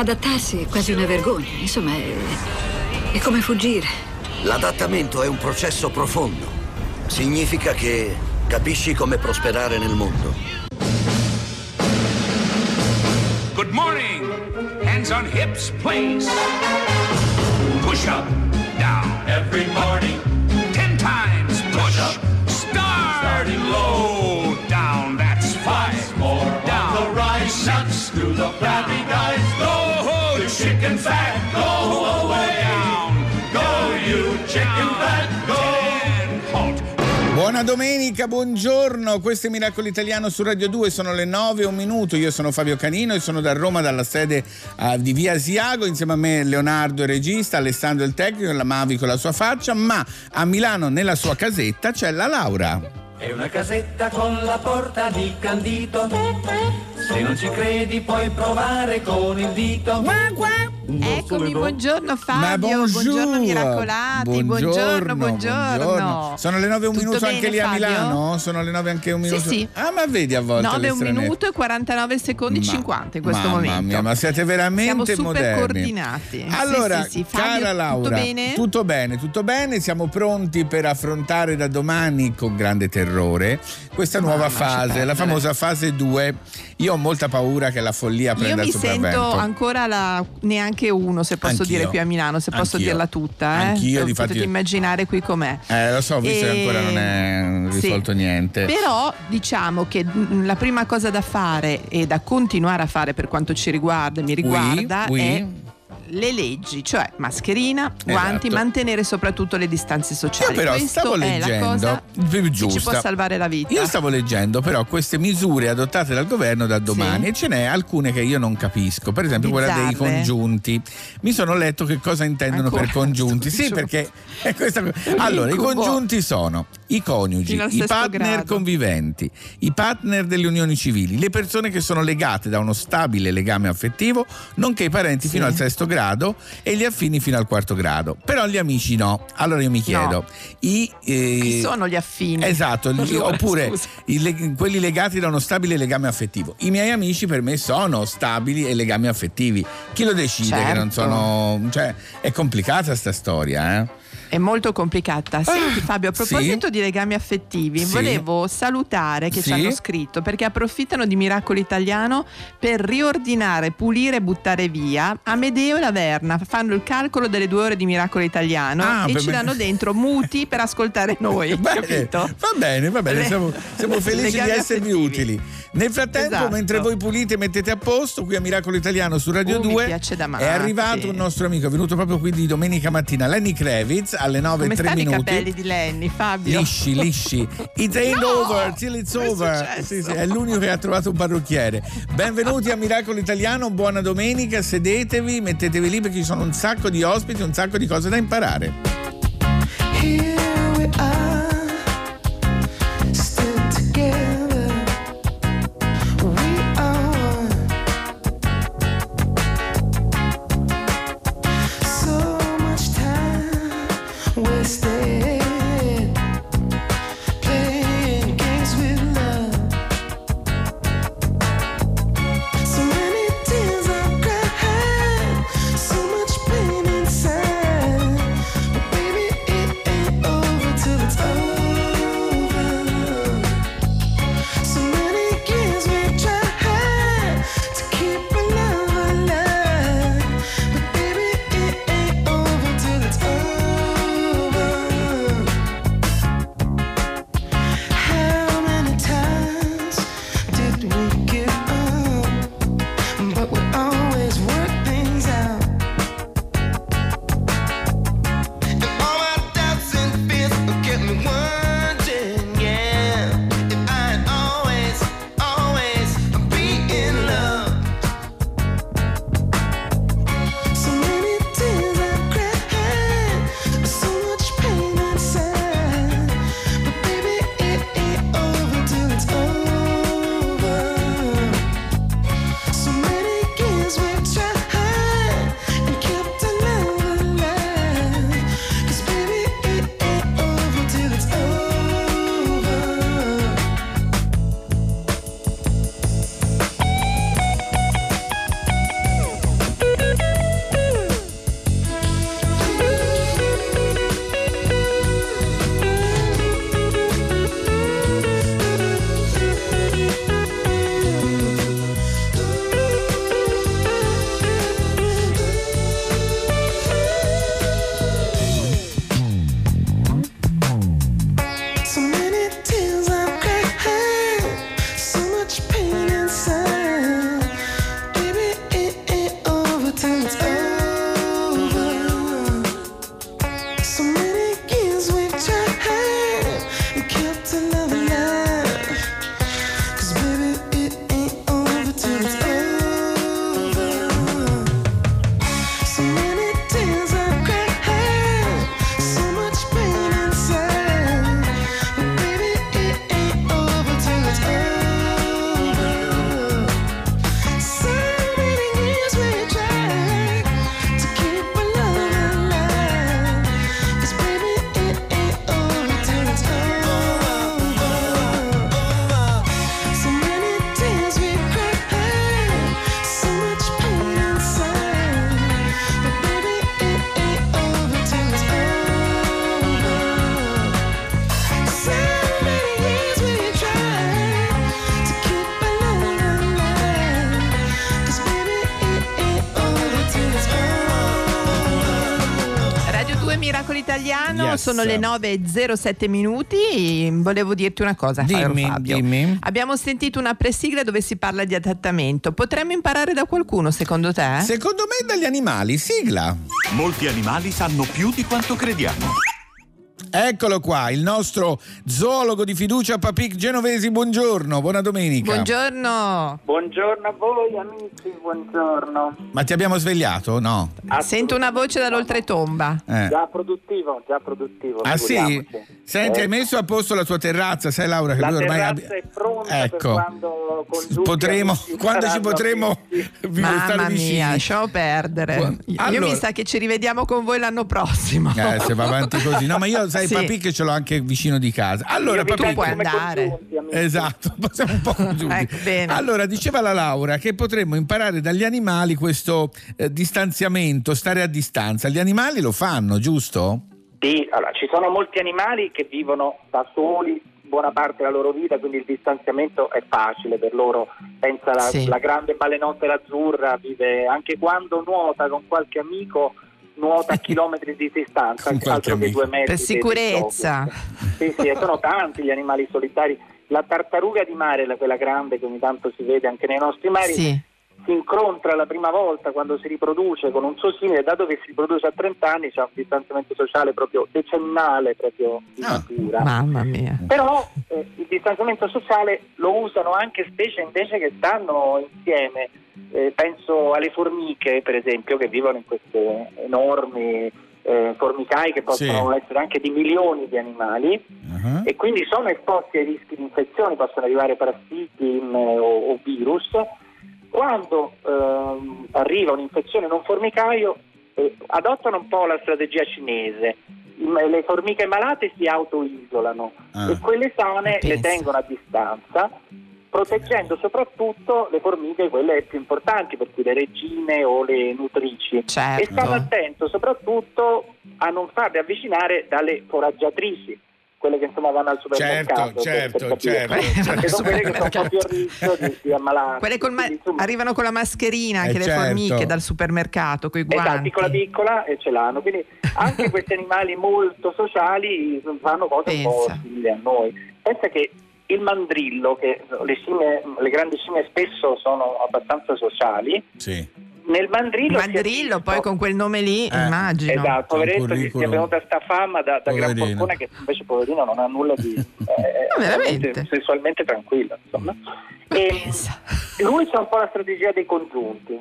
Adattarsi è quasi una vergogna. Insomma, è, è come fuggire. L'adattamento è un processo profondo. Significa che capisci come prosperare nel mondo. Good morning. Hands on hips, please. Push up, down. Every morning. Ten times push up. Starting low, down. That's five. More down. the rise. Six. Do the flabby guys. Chicken fat. Go away. Go, you chicken fat. Go. Buona domenica, buongiorno, questo è Miracolo Italiano su Radio 2, sono le 9 e un minuto, io sono Fabio Canino e sono da Roma dalla sede uh, di Via Asiago, insieme a me Leonardo il regista, Alessandro il tecnico, la Mavi con la sua faccia, ma a Milano nella sua casetta c'è la Laura. È una casetta con la porta di candito. Se non ci credi puoi provare con il dito. Eccomi, buongiorno Fabio, bonjour. buongiorno miracolati, buongiorno, buongiorno. Sono le 9 e un Tutto minuto anche bene, lì a Fabio? Milano? Sono le 9 anche un Sì, minuto? sì. Ah, ma vedi a volte 9 le un minuto e 49 secondi Ma- 50 in questo mamma momento. mia, ma siete veramente Siamo super moderni. coordinati. Allora, Sì, sì, sì. Fabio, cara Laura, tutto bene? tutto bene, tutto bene, siamo pronti per affrontare da domani con grande terrore questa nuova fase, la famosa fase 2. Io ho molta paura che la follia Io prenda mi il sento sopravvento. ancora la, neanche uno, se posso Anch'io. dire qui a Milano, se posso Anch'io. dirla tutta. Eh? Anch'io, Potete difatti- immaginare qui com'è. Eh, lo so, visto che E- ancora non è sì. risolto niente. Però diciamo che mm, la prima cosa da fare e da continuare a fare per quanto ci riguarda e mi riguarda oui. è le leggi, cioè mascherina, guanti, Esatto. mantenere soprattutto le distanze sociali. Io però Questo stavo è leggendo, giusta. ci può salvare la vita. Io stavo leggendo però queste misure adottate dal governo da domani Sì. e ce n'è alcune che io non capisco, per esempio quella dei Bizzarre. congiunti. Mi sono letto che cosa intendono Ancora per congiunti. Sì, perché è questa Allora, i congiunti sono i coniugi, i partner grado. conviventi, i partner delle unioni civili, le persone che sono legate da uno stabile legame affettivo, nonché i parenti Sì. fino al sesto grado e gli affini fino al quarto grado. Però gli amici no. Allora io mi chiedo, i, eh, Chi sono gli affini? Esatto, gli- Allora, oppure i quelli legati da uno stabile legame affettivo. I miei amici per me sono stabili e legami affettivi. Chi lo decide che non Certo. sono... Cioè, è complicata sta storia, eh? È molto complicata. Senti Fabio, a sì? proposito di legami affettivi, Sì. volevo salutare che Sì. ci hanno scritto perché approfittano di Miracolo Italiano per riordinare, pulire e buttare via Amedeo e la Verna. Fanno il calcolo delle due ore di Miracolo Italiano Ah, e ci danno dentro muti per ascoltare noi. Bene, capito? va bene, va bene, siamo, siamo felici di esservi affettivi. utili. Nel frattempo, Esatto. mentre voi pulite e mettete a posto, qui a Miracolo Italiano su Radio mi 2 piace da è arrivato un nostro amico, è venuto proprio qui di domenica mattina, Lenny Kravitz, alle 9 e Come 3 stanno i minuti. capelli di Lenny, Fabio? Lisci, lisci. It ain't No! over till it's è over. successo? Sì, sì, è l'unico che ha trovato un parrucchiere. Benvenuti a Miracolo Italiano, buona domenica, sedetevi, mettetevi lì perché ci sono un sacco di ospiti, un sacco di cose da imparare. Here we are, Italiano, Yes. sono le 9.07 minuti. Volevo dirti una cosa, Dimmi, Fabio. dimmi. Abbiamo sentito una presigla dove si parla di adattamento. Potremmo imparare da qualcuno, secondo te? Secondo me dagli animali, sigla. Molti animali sanno più di quanto crediamo. Eccolo qua, il nostro zoologo di fiducia Papic Genovesi, buongiorno, buona domenica. Buongiorno. Buongiorno a voi amici, buongiorno. Ma ti abbiamo svegliato? No. Sento una voce dall'oltretomba. Eh. Già produttivo, già produttivo. Ah sì? Senti, Eh, hai messo a posto la tua terrazza, sai Laura che La lui ormai terrazza è pronta per Ecco. quando Potremo, ci quando ci potremo vi- Mamma mia, lasciamo perdere. Qua- Io Allora- mi sa che ci rivediamo con voi l'anno prossimo. Eh, se va avanti così. No, ma io sai, Sì. Papi che ce l'ho anche vicino di casa. Allora, Papi, tengo puoi come andare. congiunti. Esatto, possiamo un po' congiunti. Ecco. Allora, diceva la Laura che potremmo imparare dagli animali questo eh, distanziamento, stare a distanza. Gli animali lo fanno, giusto? Sì, allora, ci sono molti animali che vivono da soli buona parte della loro vita, quindi il distanziamento è facile per loro. Pensa la, Sì. la grande balenottera azzurra, vive anche quando nuota con qualche amico, nuota a chilometri di distanza, altro che due metri. Per sicurezza. Sì, sì, e sono tanti gli animali solitari. La tartaruga di mare, la- quella grande che ogni tanto si vede anche nei nostri mari, Sì. Si incontra la prima volta quando si riproduce con un suo simile, dato che si riproduce a 30 anni c'è un distanziamento sociale proprio decennale, proprio di Ah, natura. Mamma mia. Però eh, il distanziamento sociale lo usano anche specie invece che stanno insieme. Eh, penso alle formiche, per esempio, che vivono in queste enormi eh, formicai che possono essere anche di milioni di animali Uh-huh. e quindi sono esposti ai rischi di infezione, possono arrivare parassiti mm, o, o virus. Quando ehm, arriva un'infezione in un formicaio, eh, adottano un po' la strategia cinese. Le formiche malate si autoisolano Ah. e quelle sane le tengono a distanza, proteggendo soprattutto le formiche, quelle più importanti, per cui le regine o le nutrici. Certo. E stanno attento soprattutto a non farle avvicinare dalle foraggiatrici, quelle che insomma vanno al supermercato. Certo, certo, certo, certo. sono quelle che sono un po' più a rischio di, di ammalarsi. Quelle col ma- Quindi, insomma, arrivano con la mascherina anche Eh, le certo. formiche dal supermercato, con i Esatto, guanti. piccola piccola e ce l'hanno. Quindi anche questi animali molto sociali fanno cose un po' Pensa. simili a noi. Pensa che il mandrillo, che le, scimmie- le grandi scimmie spesso sono abbastanza sociali, Sì. Nel mandrillo... Mandrillo, poi con quel nome lì, Eh, immagino. Esatto, poveretto si è venuta sta fama da, da gran fortuna che invece poverino non ha nulla di eh, veramente? veramente sessualmente tranquillo insomma. E lui c'ha un po' la strategia dei congiunti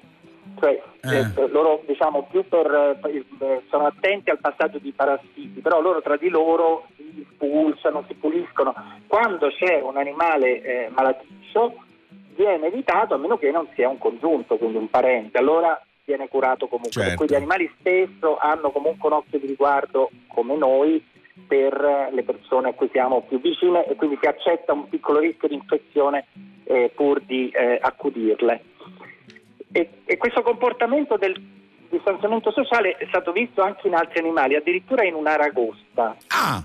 cioè Eh. eh, loro diciamo più per, per eh, sono attenti al passaggio di parassiti però loro tra di loro si spulsano, si puliscono quando c'è un animale eh, malaticcio viene evitato a meno che non sia un congiunto quindi un parente allora viene curato comunque per Certo. cui gli animali spesso hanno comunque un occhio di riguardo come noi per eh, le persone a cui siamo più vicine e quindi si accetta un piccolo rischio di infezione eh, pur di eh, accudirle. E, e questo comportamento del distanziamento sociale è stato visto anche in altri animali, addirittura in un'aragosta. Ah,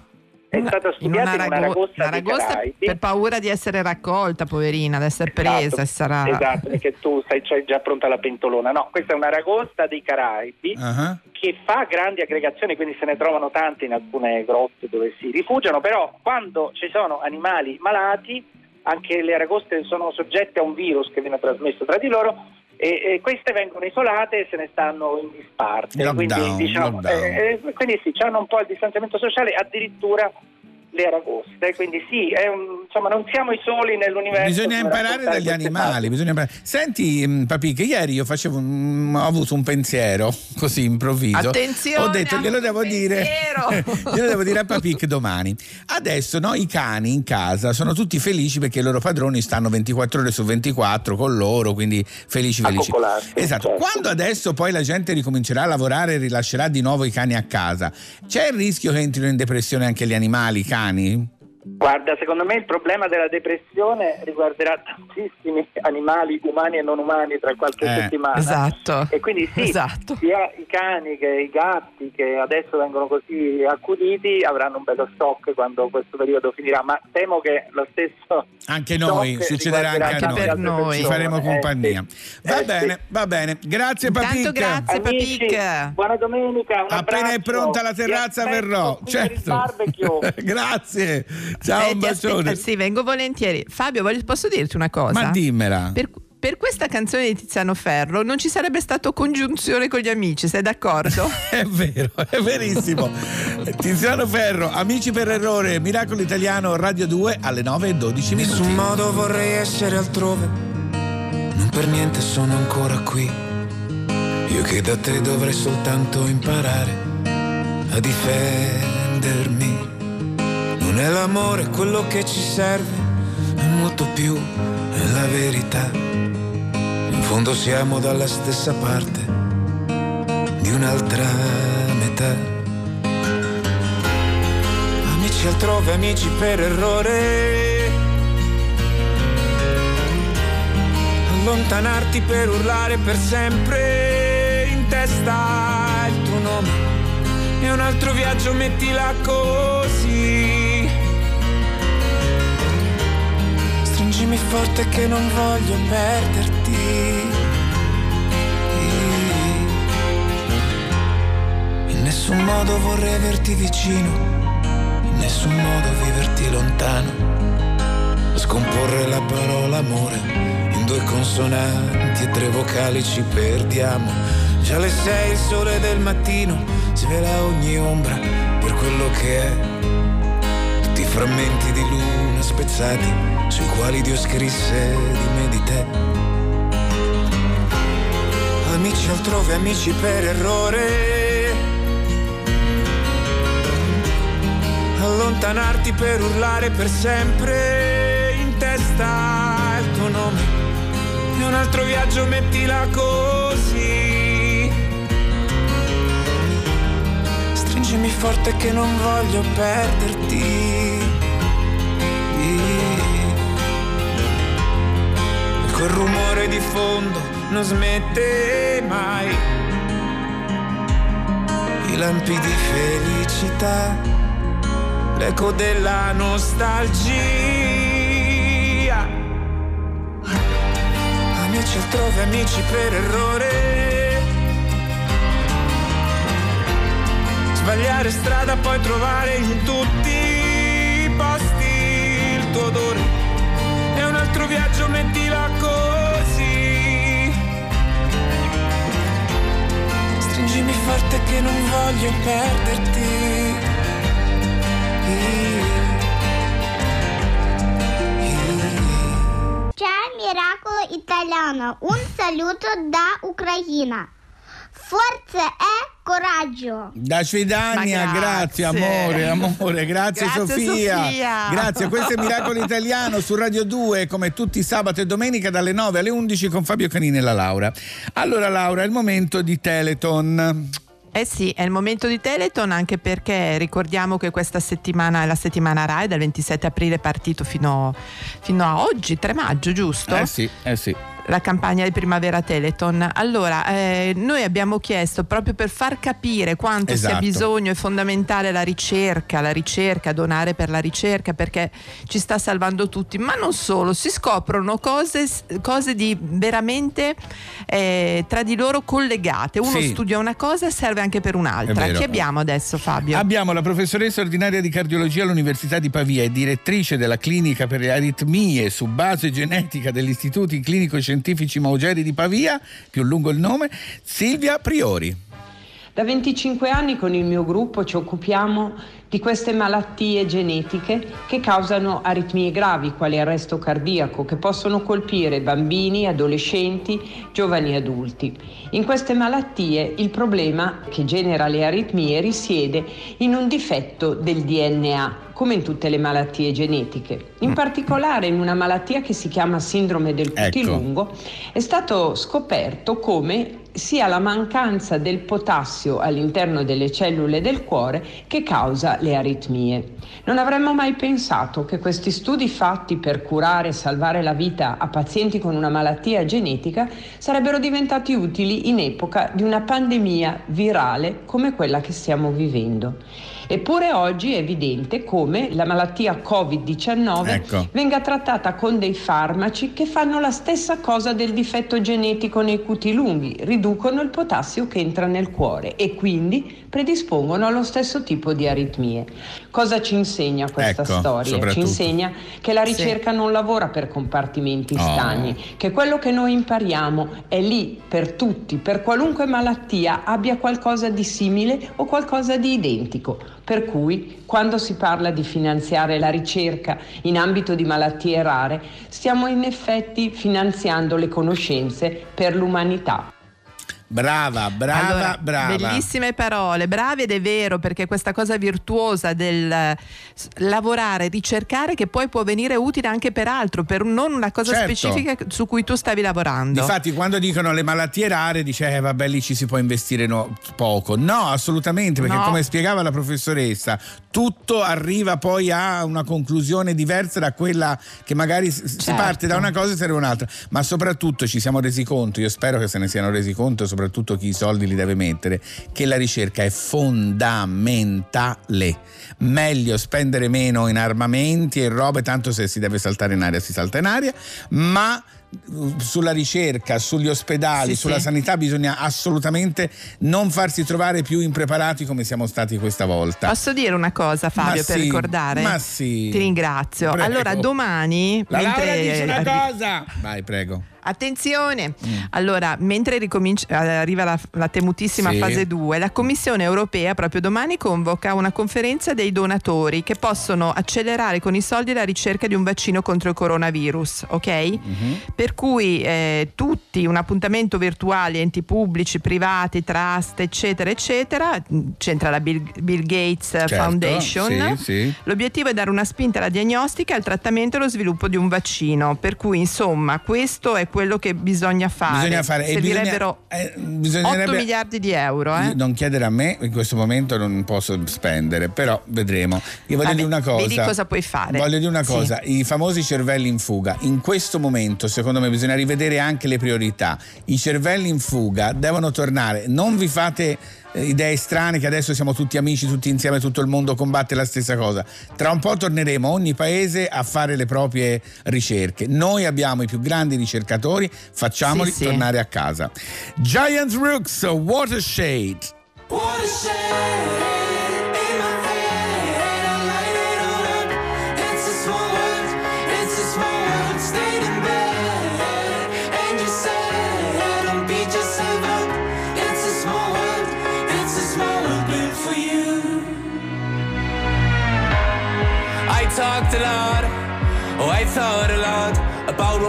È Una- stata studiata in un'aragosta dei un'aragosta Caraibi. per paura di essere raccolta, poverina, di essere presa, Esatto, e sarà... esatto, perché tu sei, c'hai già pronta la pentolona. No, questa è un'aragosta dei Caraibi ah. che fa grandi aggregazioni, quindi se ne trovano tante in alcune grotte dove si rifugiano, però quando ci sono animali malati, anche le aragoste sono soggette a un virus che viene trasmesso tra di loro e, e queste vengono isolate e se ne stanno in disparte. Lockdown, quindi, diciamo, eh, eh, quindi sì, hanno un po' il distanziamento sociale, addirittura le aragoste. Quindi sì, è un- insomma, non siamo i soli nell'universo. Bisogna imparare dagli animali. imparare. Senti, mh, Papi, che ieri io facevo, un- ho avuto un pensiero così improvviso. Attenzione, Ho detto, glielo devo dire, glielo devo dire a Papic domani. Adesso no, i cani in casa sono tutti felici perché i loro padroni stanno 24 ore su 24 con loro, quindi felici, felici. Esatto. certo. Quando adesso poi la gente ricomincerà a lavorare e rilascerà di nuovo i cani a casa, c'è il rischio che entrino in depressione anche gli animali, i cani? domani Guarda, secondo me il problema della depressione riguarderà tantissimi animali umani e non umani tra qualche Eh, settimana. esatto. E quindi sì, Esatto. sia i cani che i gatti che adesso vengono così accuditi avranno un bello shock quando questo periodo finirà, ma temo che lo stesso Anche noi, succederà anche a noi. altre noi. Ci faremo Eh, compagnia. sì. Va Eh, bene, sì. va bene. Grazie Papic. grazie. Papic. buona domenica. Un Appena è abbraccio. pronta la terrazza verrò. per Certo. barbecue. Grazie. Ciao, Eh, un aspetta- bacione. sì, vengo volentieri. Fabio, voglio- posso dirti una cosa? Ma dimmela. Per, per questa canzone di Tiziano Ferro non ci sarebbe stato congiunzione con gli amici, sei d'accordo? È vero, è verissimo. Tiziano Ferro, Amici per errore, Miracolo Italiano, Radio 2 alle 9 e 12 In minuti. nessun modo vorrei essere altrove, non per niente sono ancora qui. Io che da te dovrei soltanto imparare a difendermi. Non è l'amore quello che ci serve, è molto più, è la verità. In fondo siamo dalla stessa parte di un'altra metà. Amici altrove, amici per errore. Allontanarti per urlare per sempre in testa il tuo nome. E un altro viaggio mettila così. Stringimi forte che non voglio perderti. In nessun modo vorrei averti vicino, in nessun modo viverti lontano. Scomporre la parola amore in due consonanti e tre vocali ci perdiamo. Già le sei, il sole del mattino svela ogni ombra per quello che è. Tutti i frammenti di luna spezzati sui quali Dio scrisse di me di te. Amici altrove, amici per errore. Allontanarti per urlare per sempre in testa il tuo nome. E un altro viaggio mettila così. Stringimi forte che non voglio perderti. Quel rumore di fondo non smette mai. I lampi di felicità, l'eco della nostalgia. Amici altrove, amici per errore. Sbagliare strada, poi trovare in tutti i posti il tuo odore nostro viaggio mettila così. Stringimi forte che non voglio perderti. Ciao Miracolo Italiano, un saluto da Ucraina. Forza coraggio. Da Svedania, Ma grazie. grazie. amore, amore, grazie, Grazie, Sofia. Sofia. Grazie, questo è Miracolo Italiano su Radio 2 come tutti sabato e domenica dalle 9 alle 11 con Fabio Canini e la Laura. Allora Laura, è il momento di Teleton. Eh sì, è il momento di Teleton anche perché ricordiamo che questa settimana è la settimana RAI, dal 27 aprile è partito fino, fino a oggi, 3 maggio, giusto? Eh sì, eh sì. La campagna di primavera Teleton. Allora, eh, noi abbiamo chiesto proprio per far capire quanto sia Esatto. bisogno e fondamentale la ricerca, la ricerca, donare per la ricerca perché ci sta salvando tutti, ma non solo, si scoprono cose, cose di veramente eh, tra di loro collegate. Uno Sì. studia una cosa e serve anche per un'altra. Chi abbiamo adesso, Fabio? Abbiamo la professoressa ordinaria di cardiologia all'Università di Pavia e direttrice della clinica per le aritmie su base genetica degli istituti clinico-scientifici Maugeri di Pavia, più lungo il nome, Silvia Priori. Da 25 anni con il mio gruppo ci occupiamo di queste malattie genetiche che causano aritmie gravi, quali arresto cardiaco, che possono colpire bambini, adolescenti, giovani adulti. In queste malattie il problema che genera le aritmie risiede in un difetto del DNA, come in tutte le malattie genetiche. In particolare in una malattia che si chiama sindrome del Ecco. cutilungo è stato scoperto come sia la mancanza del potassio all'interno delle cellule del cuore che causa le aritmie. Non avremmo mai pensato che questi studi fatti per curare e salvare la vita a pazienti con una malattia genetica sarebbero diventati utili in epoca di una pandemia virale come quella che stiamo vivendo. Eppure oggi è evidente come la malattia Covid-19 Ecco. venga trattata con dei farmaci che fanno la stessa cosa del difetto genetico nei cuti lunghi, riducono il potassio che entra nel cuore e quindi predispongono allo stesso tipo di aritmie. Cosa ci insegna questa Ecco, storia? Ci insegna che la ricerca non lavora per compartimenti Oh. stagni, che quello che noi impariamo è lì per tutti, per qualunque malattia abbia qualcosa di simile o qualcosa di identico. Per cui quando si parla di finanziare la ricerca in ambito di malattie rare, stiamo in effetti finanziando le conoscenze per l'umanità. Brava, brava, Allora, brava. Bellissime parole, bravi ed è vero perché questa cosa virtuosa del lavorare, ricercare che poi può venire utile anche per altro, per non una cosa Certo. specifica su cui tu stavi lavorando. Infatti, quando dicono le malattie rare, dice, eh, vabbè, lì ci si può investire no- poco. No, assolutamente, perché No. come spiegava la professoressa, tutto arriva poi a una conclusione diversa da quella che magari s- si Certo. parte da una cosa e serve un'altra. Ma soprattutto ci siamo resi conto, io spero che se ne siano resi conto, soprattutto chi i soldi li deve mettere, che la ricerca è fondamentale. Meglio spendere meno in armamenti e robe, tanto se si deve saltare in aria si salta in aria, ma uh, sulla ricerca, sugli ospedali, Sì, sulla sì. sanità bisogna assolutamente non farsi trovare più impreparati come siamo stati questa volta. Posso dire una cosa Fabio Ma per sì, ricordare? ma sì. Ti ringrazio. Prego. Allora domani... La mentre- Laura dice una cosa. Vai, prego. Attenzione! Mm. Allora, mentre eh, arriva la, la temutissima Sì. fase 2, la Commissione europea proprio domani convoca una conferenza dei donatori che possono accelerare con i soldi la ricerca di un vaccino contro il coronavirus, ok? Mhm. Per cui eh, tutti un appuntamento virtuale, enti pubblici, privati, trust, eccetera, eccetera, c'entra la Bill, Bill Gates Certo, Foundation. sì, sì. L'obiettivo è dare una spinta alla diagnostica, al trattamento e allo sviluppo di un vaccino. Per cui, insomma, questo è quello che bisogna fare. Bisogna fare e bisogna- Servirebbero eh, 8 bisognerebbe- miliardi di euro. Eh? Non chiedere a me, in questo momento non posso spendere, però vedremo. Io voglio Vabbè, dire una cosa. vedi cosa puoi fare. Voglio dire una Sì. cosa, i famosi cervelli in fuga. In questo momento, secondo me, bisogna rivedere anche le priorità. I cervelli in fuga devono tornare. Non vi fate idee strane che adesso siamo tutti amici, tutti insieme, tutto il mondo combatte la stessa cosa. Tra un po' torneremo ogni paese a fare le proprie ricerche. Noi abbiamo i più grandi ricercatori, facciamoli Sì, sì. tornare a casa. Giant Rooks, Watershed. It's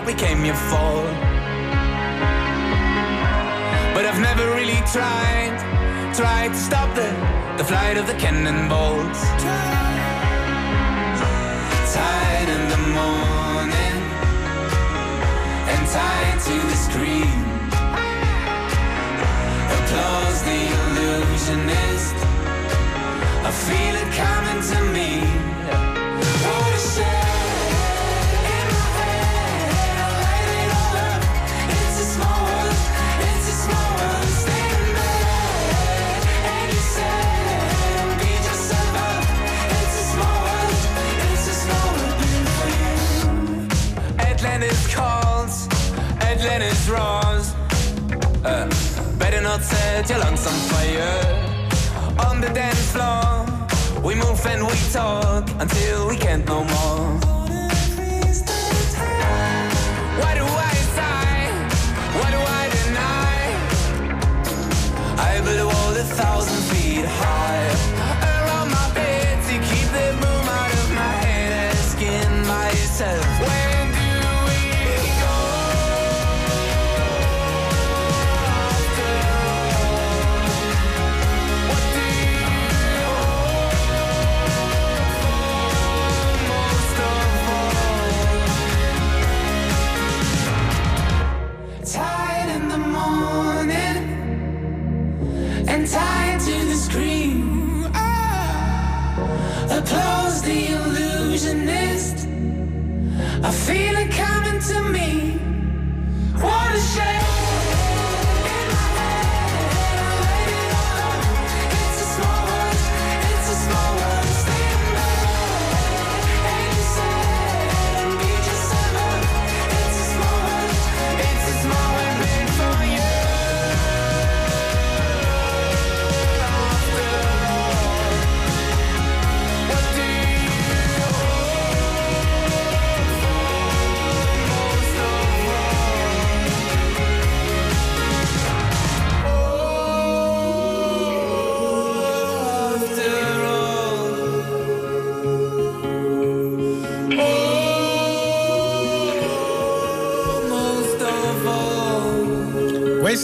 what we came here for. But I've never really tried, tried to stop the, the flight of the cannonballs. Tied in the morning, and tied to the screen. Applause the illusionist. I feel it coming to me. It's Roars. Uh, better not set your lungs on fire. On the dance floor, we move and we talk until we can't no more. Why do I sigh? Why do I deny? I built a wall a thousand to me.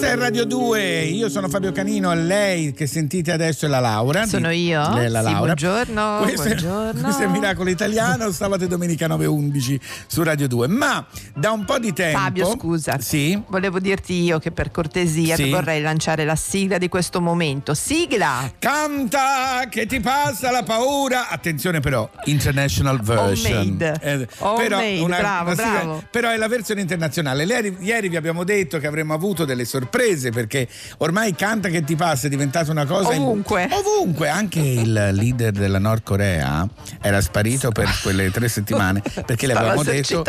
Questa è Radio 2, io sono Fabio Canino, lei che sentite adesso è la Laura. Sono io? Lei è la Sì, Laura. buongiorno, Questo, è- buongiorno. questo è Miracolo Italiano, sabato e domenica 9.11 su Radio 2. Ma da un po' di tempo... Fabio, scusa. Sì? Volevo dirti io che per cortesia Sì. vorrei lanciare la sigla di questo momento. Sigla! Canta che ti passa la paura. Attenzione però, international version. Homemade. Eh, Homemade, bravo, sigla- bravo. però è la versione internazionale. Ieri, ieri vi abbiamo detto che avremmo avuto delle sorprese perché ormai canta che ti passa è diventata una cosa in- Ovunque. ovunque. Anche il leader della Nord Corea era sparito per quelle tre settimane perché le avevamo detto.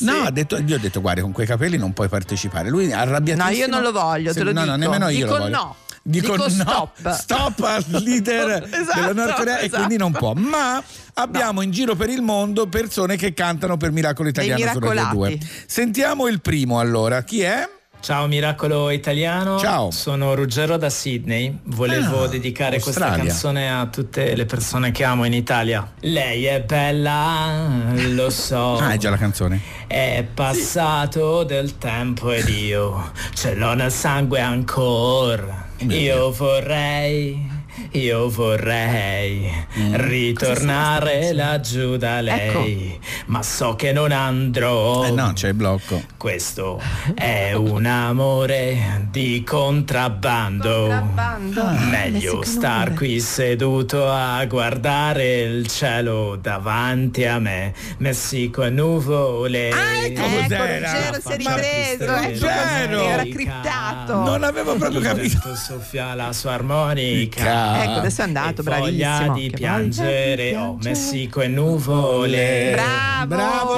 No, ha detto, io ho detto guarda, con quei capelli non puoi partecipare. Lui arrabbiatissimo. No, io non lo voglio, te lo no, No, dico. nemmeno io Dico lo voglio. no. Dico, Dico no, stop. stop al leader Esatto, della Nord Corea e esatto. quindi non può. Ma abbiamo in giro per il mondo persone che cantano per Miracolo Italiano su Radio miracolati. 2. Sentiamo il primo allora, chi è? Ciao Miracolo Italiano, Ciao. sono Ruggero da Sydney, volevo Ah, dedicare questa Australia. canzone a tutte le persone che amo in Italia. Lei è bella, lo so, Ah, è già la canzone. è passato del tempo ed io ce l'ho nel sangue ancora. Io vorrei, io vorrei ritornare laggiù da lei, ma so che non andrò. Eh no, c'è il blocco. Questo è un amore di contrabbando. Contrabbando. Meglio star qui seduto a guardare il cielo davanti a me, Messico e nuvole. Ah, ecco Ecco, cos'era. Ruggero si è ripreso, ecco Ruggero! era criptato. Non avevo proprio capito. soffia la sua armonica. Ecco, adesso è andato, E voglia bravissimo. di Che piangere, voglia di oh piangere. Messico e nuvole. Bravo, Bravo,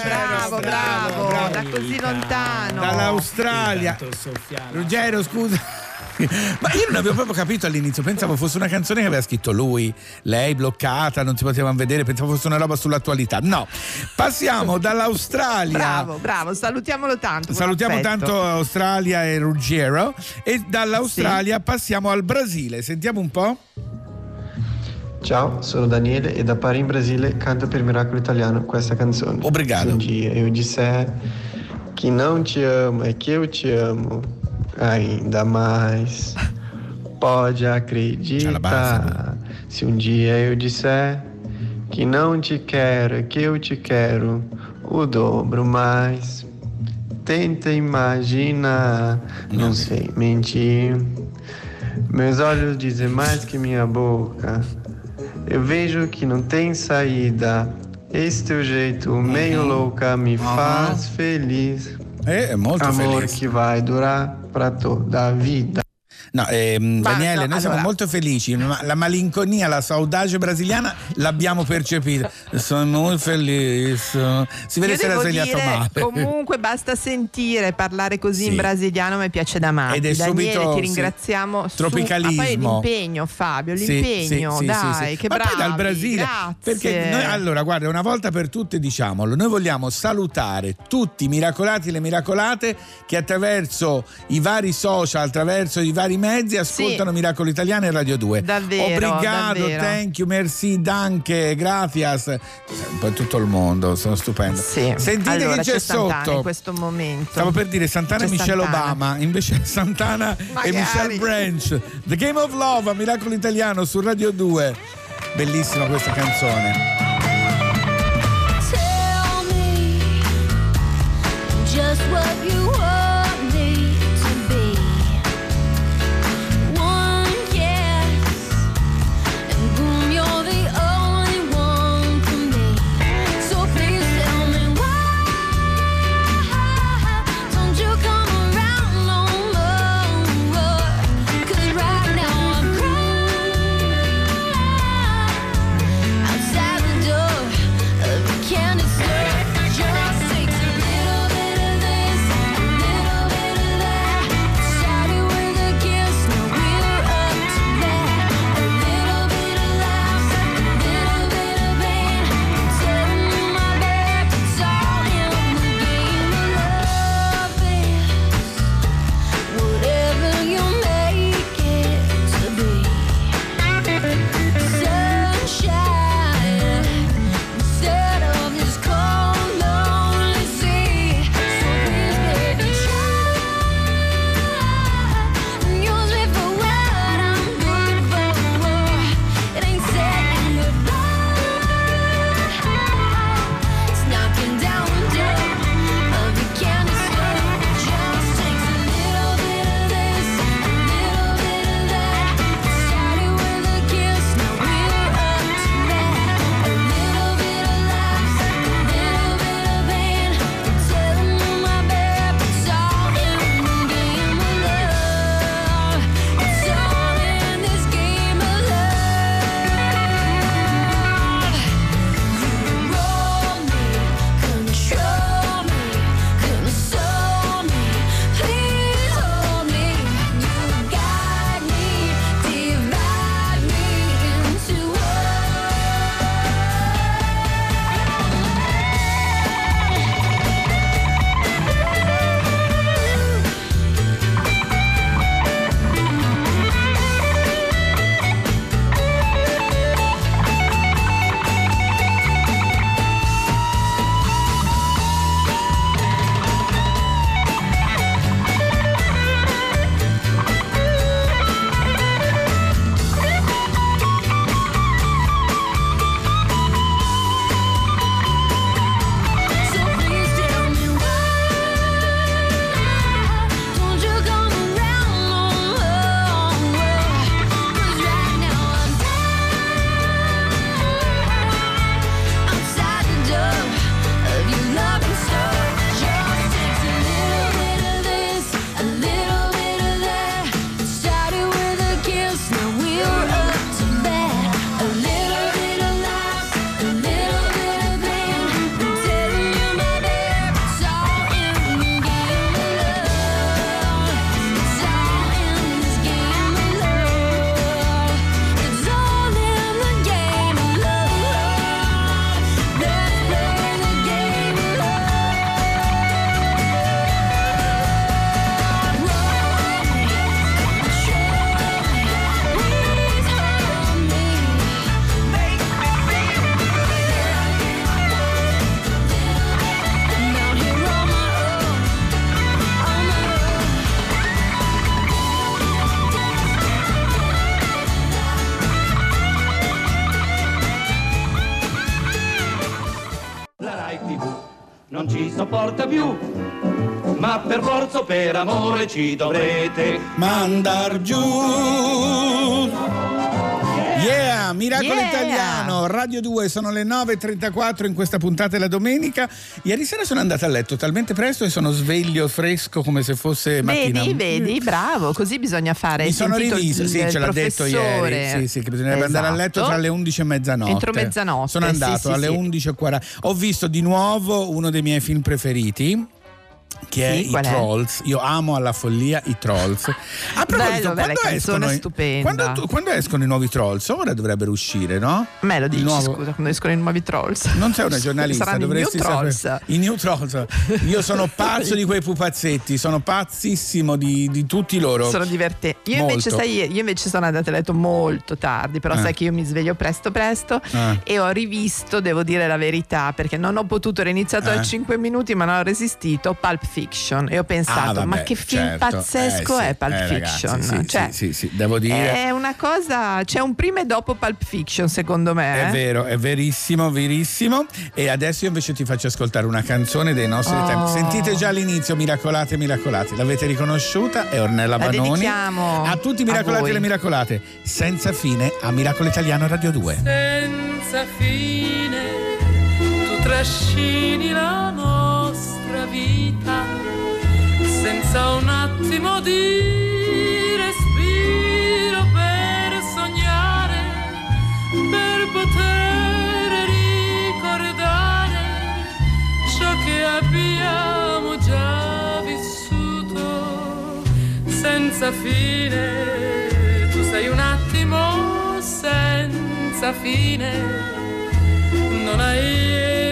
bravo, bravo, da così lontano. Dall'Australia. Ruggero, scusa. Ma io non avevo proprio capito all'inizio, pensavo fosse una canzone che aveva scritto lui, lei bloccata, non si potevano vedere, pensavo fosse una roba sull'attualità. No, passiamo dall'Australia. Bravo, bravo, salutiamolo tanto. Salutiamo tanto Australia e Ruggero e dall'Australia passiamo al Brasile. Sentiamo un po'. Ciao, sono Daniele e da Pari in Brasile canto per Miracolo Italiano questa canzone. Obrigado. Um dia eu disser que não te amo, é que eu te amo ainda mais. Pode acreditar. Se um dia eu disser que não te quero, é que eu te quero o dobro mais. Tenta imaginar, não sei mentir. Meus olhos dizem mais que minha boca. Eu vejo que não tem saída. Esse teu jeito meio louca me faz feliz. Eh, è molto Amor felice. que vai durar pra toda a vida. No, ehm, Ma Daniele, no, noi siamo allora- molto felici, ma la malinconia, la saudade brasiliana l'abbiamo percepita. Sono molto felice. Si vede se era svegliato dire, male. comunque basta sentire parlare così Sì. in brasiliano mi piace da matti. Ed è Daniele, subito, ti sì, ringraziamo. su- tropicalismo. ma poi l'impegno, Fabio, Sì, l'impegno, sì, sì, dai, sì, sì. che poi dal Brasile grazie. perché noi allora guarda una volta per tutte diciamolo noi vogliamo salutare tutti i miracolati e le miracolate che attraverso i vari social attraverso i vari mezzi ascoltano Miracolo Italiano e Radio 2 Davvero, obrigado davvero. thank you merci danke gracias un po' in tutto il mondo sono stupendo Sì. sentite allora, chi c'è, Santana sotto in questo momento. Stavo per dire Santana e C'è Michelle Santana. Obama, invece Santana e. Michelle Branch. The Game of Love a Miracolo Italiano su Radio 2. Bellissima questa canzone. Tell me just what you per amore ci dovrete mandar giù. Yeah, Miracolo Yeah. Italiano, Radio 2, sono le 9.34 in questa puntata della domenica. Ieri sera sono andata a letto talmente presto e sono sveglio, fresco come se fosse mattina. Vedi, vedi, bravo, così bisogna fare. Mi sono rivisto, il- sì, il ce l'ha detto ieri. Sì, sì, che bisognerebbe andare a letto Esatto. tra le 11 e mezzanotte. Entro mezzanotte, Sono andato sì, alle sì. 11.40. Ho visto di nuovo uno dei miei film preferiti. Che è Sì, i qual è? Trolls. Io amo alla follia i Trolls. A proposito, Bello, quando escono, i- quando, quando escono i nuovi Trolls? Ora dovrebbero uscire, no? Me lo dici, nuovo- scusa, quando escono i nuovi trolls. Non sei una giornalista, Saranno dovresti i new sapere. trolls. I new trolls. Io sono pazzo di quei pupazzetti, sono pazzissimo di, di tutti loro. Sono divertenti. Io invece, Molto. sai, io invece sono andata a letto molto tardi, però Eh. sai che io mi sveglio presto presto Eh. e ho rivisto, devo dire la verità, perché non ho potuto, era iniziato Eh. a 5 minuti ma non ho resistito, Pulp Fiction e ho pensato, Ah, vabbè, ma che film certo. pazzesco Eh, sì. è Pulp Eh, ragazzi, Fiction? sì, cioè, sì, sì, sì, devo dire. è una cosa, c'è un prima e dopo Pulp Fiction secondo me. È eh. vero, è verissimo, verissimo. E adesso io invece ti faccio ascoltare una canzone dei nostri Oh. tempi. Sentite già l'inizio, Miracolate, Miracolate. L'avete riconosciuta? È Ornella La Vanoni. dedichiamo A tutti i Miracolati e le Miracolate. Senza fine a Miracolo Italiano Radio 2. senza fine tu trascini la nostra vita senza un attimo di respiro per sognare per poter ricordare ciò che abbiamo già vissuto. Senza fine tu sei un attimo senza fine non hai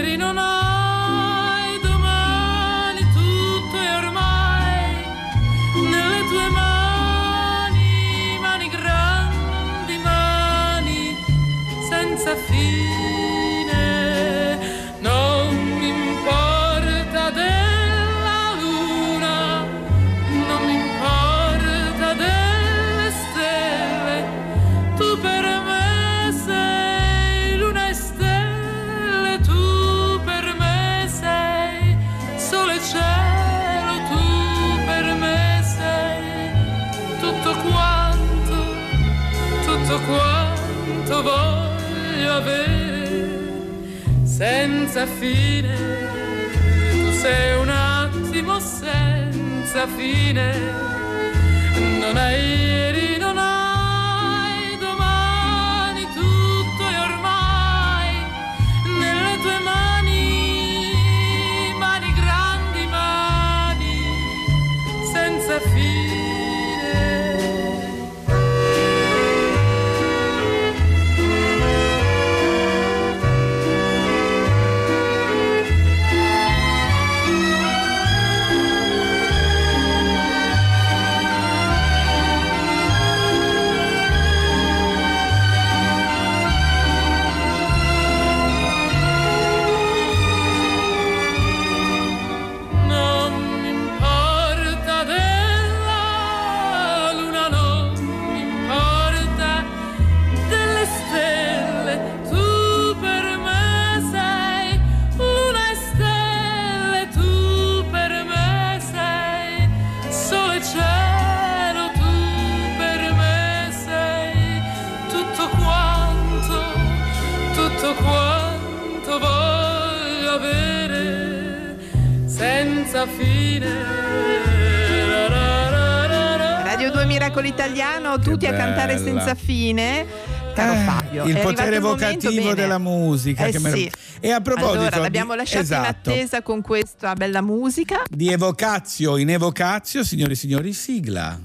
senza fine. Caro Fabio, Eh, il potere il momento, evocativo bene. della musica. Eh che sì. E a proposito, allora, l'abbiamo lasciato esatto, in attesa con questa bella musica. di evocazio in evocazio, signori e signori, sigla.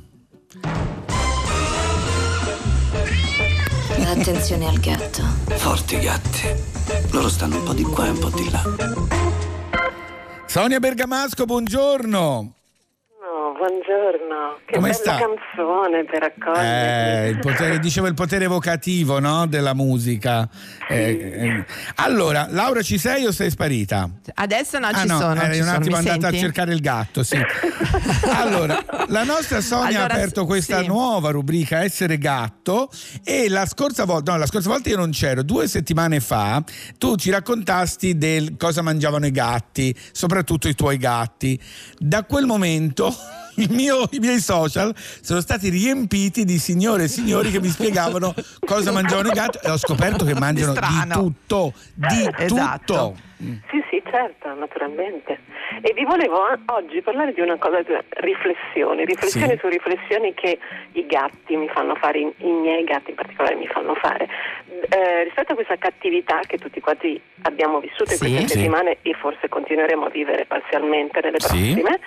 Attenzione al gatto. Forti gatti. Loro stanno un po' di qua e un po' di là. Sonia Bergamasco, buongiorno. No, buongiorno. Come bella sta? canzone per accogliere. Eh, il potere, dicevo il potere evocativo no? della musica. Eh, eh. Allora, Laura, ci sei o sei sparita? Adesso non Ah, ci no, sono. eri ci un sono. attimo Mi andata senti? a cercare il gatto, sì. allora, la nostra Sonia Allora, ha aperto questa sì. nuova rubrica Essere gatto e la scorsa volta, no, la scorsa volta io non c'ero, due settimane fa tu ci raccontasti del cosa mangiavano i gatti, soprattutto i tuoi gatti. Da quel momento mio- i miei social sono stati riempiti di signore e signori che mi spiegavano cosa mangiavano i gatti e ho scoperto che mangiano di, strano. tutto, di Esatto. tutto. Sì, certo, naturalmente. E vi volevo oggi parlare di una cosa, di riflessioni, riflessioni Sì. su riflessioni che i gatti mi fanno fare, i, miei gatti in particolare mi fanno fare. Eh, rispetto a questa cattività che tutti quanti abbiamo vissuto in Sì. queste Sì. settimane e forse continueremo a vivere parzialmente nelle prossime,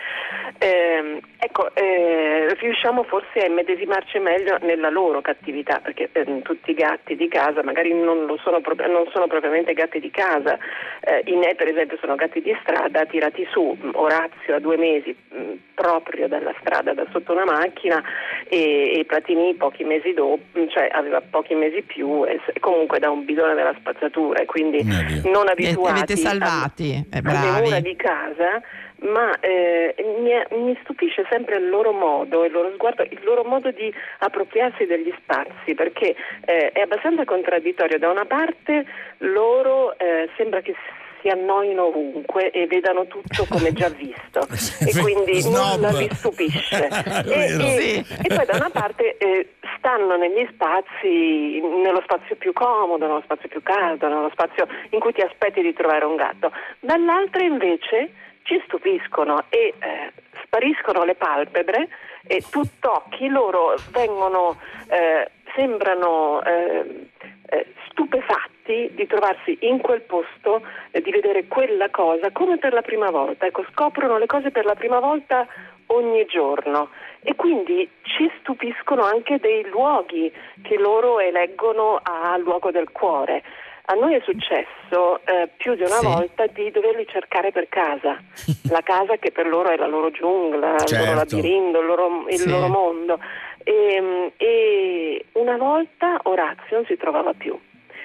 ehm, ecco, eh, riusciamo forse a immedesimarci meglio nella loro cattività, perché ehm, tutti i gatti di casa magari non, lo sono, pro- non sono propriamente gatti di casa, eh, i miei per esempio sono gatti di strada tirati su, Orazio a due mesi mh, proprio dalla strada, da sotto una macchina e, e Platini pochi mesi dopo, cioè aveva pochi mesi più e comunque da un bidone della spazzatura e quindi non Li abituati avete salvati, eh, alle mura bravi. di casa, ma eh, mi, mi stupisce sempre il loro modo, il loro sguardo, il loro modo di appropriarsi degli spazi, perché eh, è abbastanza contraddittorio. Da una parte loro eh, sembra che si annoino ovunque e vedano tutto come già visto e quindi Snob. nulla vi stupisce. e, e- e poi da una parte eh, stanno negli spazi, nello spazio più comodo, nello spazio più caldo, nello spazio in cui ti aspetti di trovare un gatto. Dall'altra invece ci stupiscono e eh, spariscono le palpebre e tu tocchi, loro vengono, eh, sembrano eh, eh, stupefatti di trovarsi in quel posto, eh, di vedere quella cosa come per la prima volta. Ecco, scoprono le cose per la prima volta ogni giorno e quindi ci stupiscono anche dei luoghi che loro eleggono a luogo del cuore. A noi è successo eh, più di una Sì. volta di doverli cercare per casa, la casa che per loro è la loro giungla, il Certo. loro labirinto, il loro, il Sì. loro mondo. E, e una volta Orazio non si trovava più.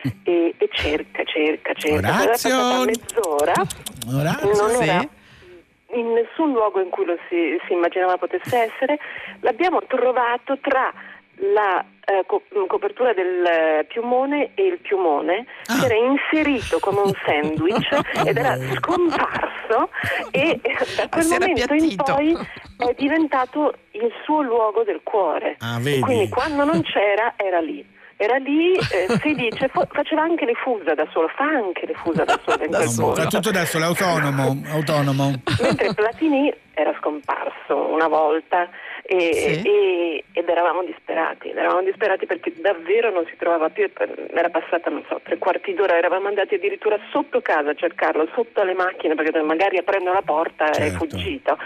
E, e cerca, cerca, cerca. Era Orazio! passata mezz'ora, Orazio, non sì. era in nessun luogo in cui lo si, si immaginava potesse essere. L'abbiamo trovato tra la eh, co- copertura del eh, piumone e il piumone Ah. si era inserito come un sandwich ed era scomparso e eh, da quel era momento in poi è diventato il suo luogo del cuore. Ah, E vedi? quindi quando non c'era era lì. Era lì, eh, si dice, fo- faceva anche le fusa da solo, fa anche le fusa da solo in quel Fa posto. tutto da solo, autonomo, autonomo. Mentre Platini era scomparso una volta e- Sì. e- ed eravamo disperati, eravamo disperati perché davvero non si trovava più, era passata non so, tre quarti d'ora, eravamo andati addirittura sotto casa a cercarlo, sotto alle macchine perché magari aprendo la porta è Certo. fuggito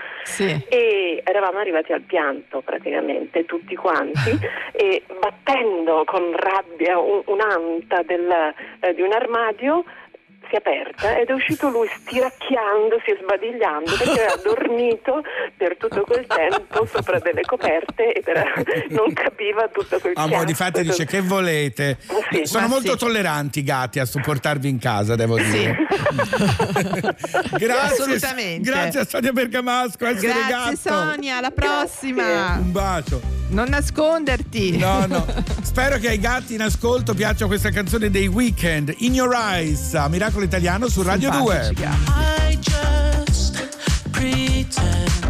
e eravamo arrivati al pianto praticamente tutti quanti e battendo con rabbia un- un'anta del- eh, di un armadio si è aperta ed è uscito lui stiracchiandosi e sbadigliando perché aveva dormito per tutto quel tempo sopra delle coperte ed era- non capiva tutto quel Ah, chiasso. mo, di fatti dice che volete. Sì, Sono molto sì. tolleranti i gatti a supportarvi in casa, devo dire. grazie, Assolutamente. grazie a Sonia Bergamasco. Grazie gatto. Sonia, alla prossima. Un bacio. Non nasconderti. No, no. Spero che ai gatti in ascolto piaccia questa canzone dei Weekend, In Your Eyes, a Miracolo Italiano su Radio 2. I just pretend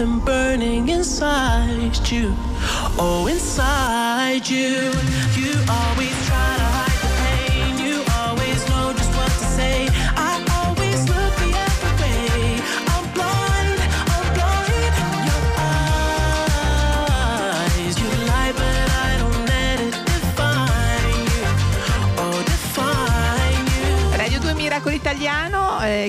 something burning inside you. Oh, inside you.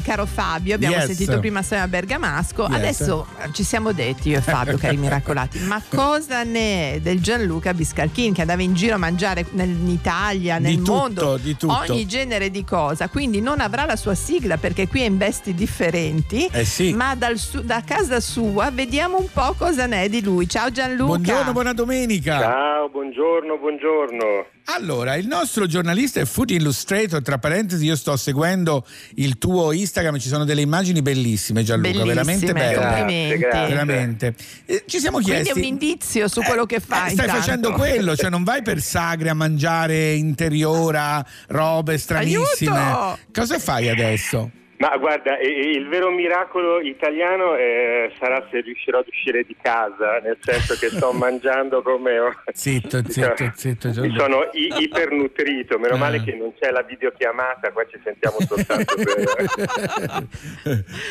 Caro Fabio, abbiamo Yes. sentito prima Sema Bergamasco, Yes. adesso eh, ci siamo detti io e Fabio, cari miracolati, ma cosa ne è del Gianluca Biscalchin che andava in giro a mangiare nel- in Italia, nel Di tutto, mondo, di tutto. ogni genere di cosa, quindi non avrà la sua sigla perché qui è in vesti differenti, Eh sì. ma dal su- da casa sua vediamo un po' cosa ne è di lui. Ciao Gianluca. Buongiorno, buona domenica. Ciao, buongiorno, buongiorno. Allora, il nostro giornalista è Food Illustrator, tra parentesi io sto seguendo il tuo Instagram, ci sono delle immagini bellissime Gianluca, veramente Bellissime, belle. complimenti. Grazie. Veramente. Eh, ci siamo Quindi chiesti... è un indizio su quello che fai. Eh, stai intanto. facendo quello, cioè non vai per sagre a mangiare interiora, robe stranissime. Aiuto! Cosa fai adesso? Ma guarda, il vero miracolo italiano eh, sarà se riuscirò ad uscire di casa, nel senso che sto mangiando come... Zitto, zitto, zitto. Mi sono i- ipernutrito, meno male Eh. che non c'è la videochiamata, qua ci sentiamo soltanto per...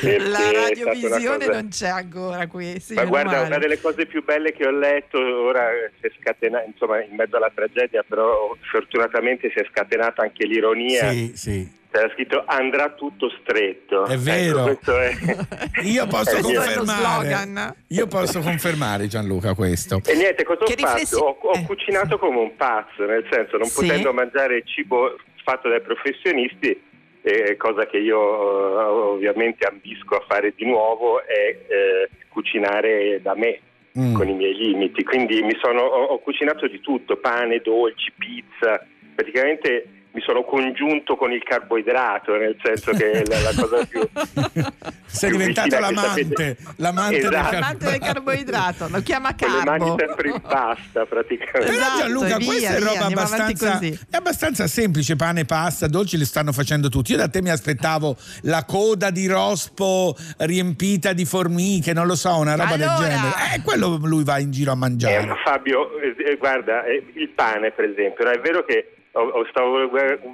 La radiovisione cosa- non c'è ancora qui. Sì, Ma guarda, male. una delle cose più belle che ho letto, ora si è scatenata, insomma, in mezzo alla tragedia, però fortunatamente si è scatenata anche l'ironia. Sì, sì. C'era scritto andrà tutto stretto. È vero. Ecco, è... Io posso mio- confermare. Io posso confermare Gianluca questo. E niente, cosa Che ho fatto? riflessi- Ho, ho cucinato come un pazzo, nel senso, non Sì. potendo mangiare cibo fatto dai professionisti, eh, cosa che io eh, ovviamente ambisco a fare di nuovo, è eh, cucinare da me. Mm. con i miei limiti, quindi mi sono, ho, ho cucinato di tutto, pane, dolci, pizza, praticamente mi sono congiunto con il carboidrato, nel senso che è la, la cosa più... Sei più diventato l'amante, l'amante del Esatto. Amante del carboidrato, lo chiama Con le mani carbo. sempre in pasta praticamente. Però Esatto, Gianluca, e via, questa è via, roba abbastanza, è abbastanza semplice, pane, pasta, dolci li stanno facendo tutti. Io da te mi aspettavo la coda di rospo riempita di formiche, non lo so, una roba Allora. del genere. Eh, quello lui va in giro a Eh, mangiare. ma Fabio, eh, eh, guarda, eh, il pane per esempio, no, è vero che ho- ho- stavo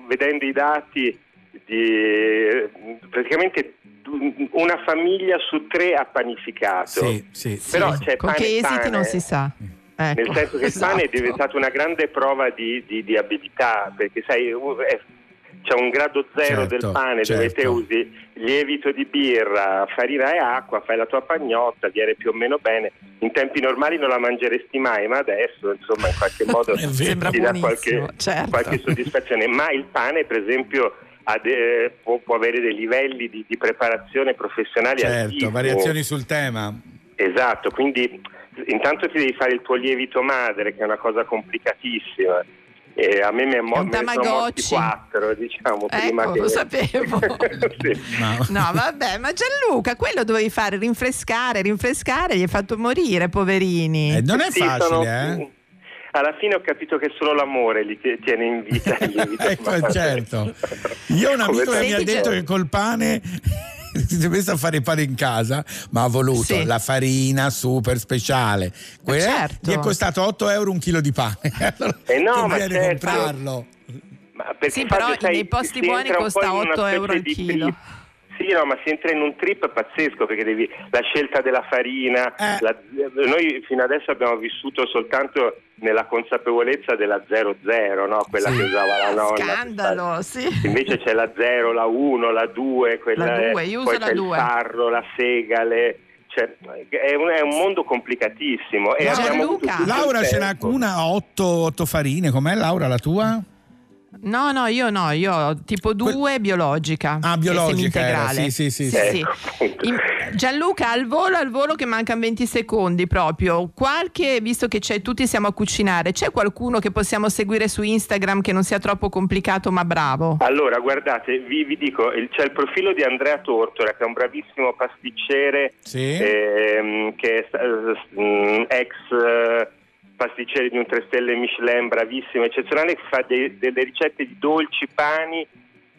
vedendo i dati di praticamente una famiglia su tre ha panificato. Sì, sì, sì. Però c'è Con pane che esiti pane. non si sa. Ecco, Nel senso che il pane è esatto. diventato una grande prova di, di- di abilità, perché sai, è- c'è un grado zero Certo, del pane dove te certo. usi lievito di birra, farina e acqua, fai la tua pagnotta, viene più o meno bene. In tempi normali non la mangeresti mai, ma adesso insomma in qualche modo. Sembra ti dà qualche, certo. qualche soddisfazione. Ma il pane, per esempio, de- può, può avere dei livelli di, di preparazione professionali Certo, altissimi. variazioni sul tema. Esatto, quindi intanto ti devi fare il tuo lievito madre, che è una cosa complicatissima. E a me mi è mo- un me sono morti Tamagotchi. quattro, diciamo, prima Ecco, che... lo sapevo. Sì. No, vabbè, ma Gianluca, quello dovevi fare rinfrescare, rinfrescare, gli hai fatto morire, poverini. Eh, non è Sì, facile, sono- eh? Alla fine ho capito che solo l'amore li tie- tiene in vita. Ecco, certo. Io ho un amico che mi ha detto che col pane si è messo a fare il pane in casa, ma ha voluto Sì. la farina super speciale. Que- certo. Gli è costato 8 euro un chilo di pane. Allora, Eh no, ma certo. comprarlo. Ma perché Sì, però sai, nei posti buoni costa in una 8 euro al di chilo. trip. Sì, no, ma si entra in un trip pazzesco perché devi la scelta della farina. Eh. la- noi fino adesso abbiamo vissuto soltanto nella consapevolezza della 00, no? quella Sì. che usava la nonna. Scandalo, sì. Invece c'è la 0, la 1, la 2, quella La è- due, io uso poi la c'è due. il farro, la segale. Cioè, è, un, è un mondo complicatissimo. E Laura ce n'ha una a 8, farine, com'è Laura la tua? No, no, io no, io ho tipo 2 biologica. Ah, biologica era, sì, sì, sì, sì. sì. In- Gianluca, al volo, al volo che mancano 20 secondi proprio. Qualche, visto che c'è, tutti siamo a cucinare, c'è qualcuno che possiamo seguire su Instagram che non sia troppo complicato ma bravo? Allora, guardate, vi, vi dico, il- c'è il profilo di Andrea Tortora, che è un bravissimo pasticcere, Sì. ehm, che è eh, ex eh, pasticcere di un 3 stelle Michelin, bravissimo, eccezionale, che fa dei- delle ricette di dolci pani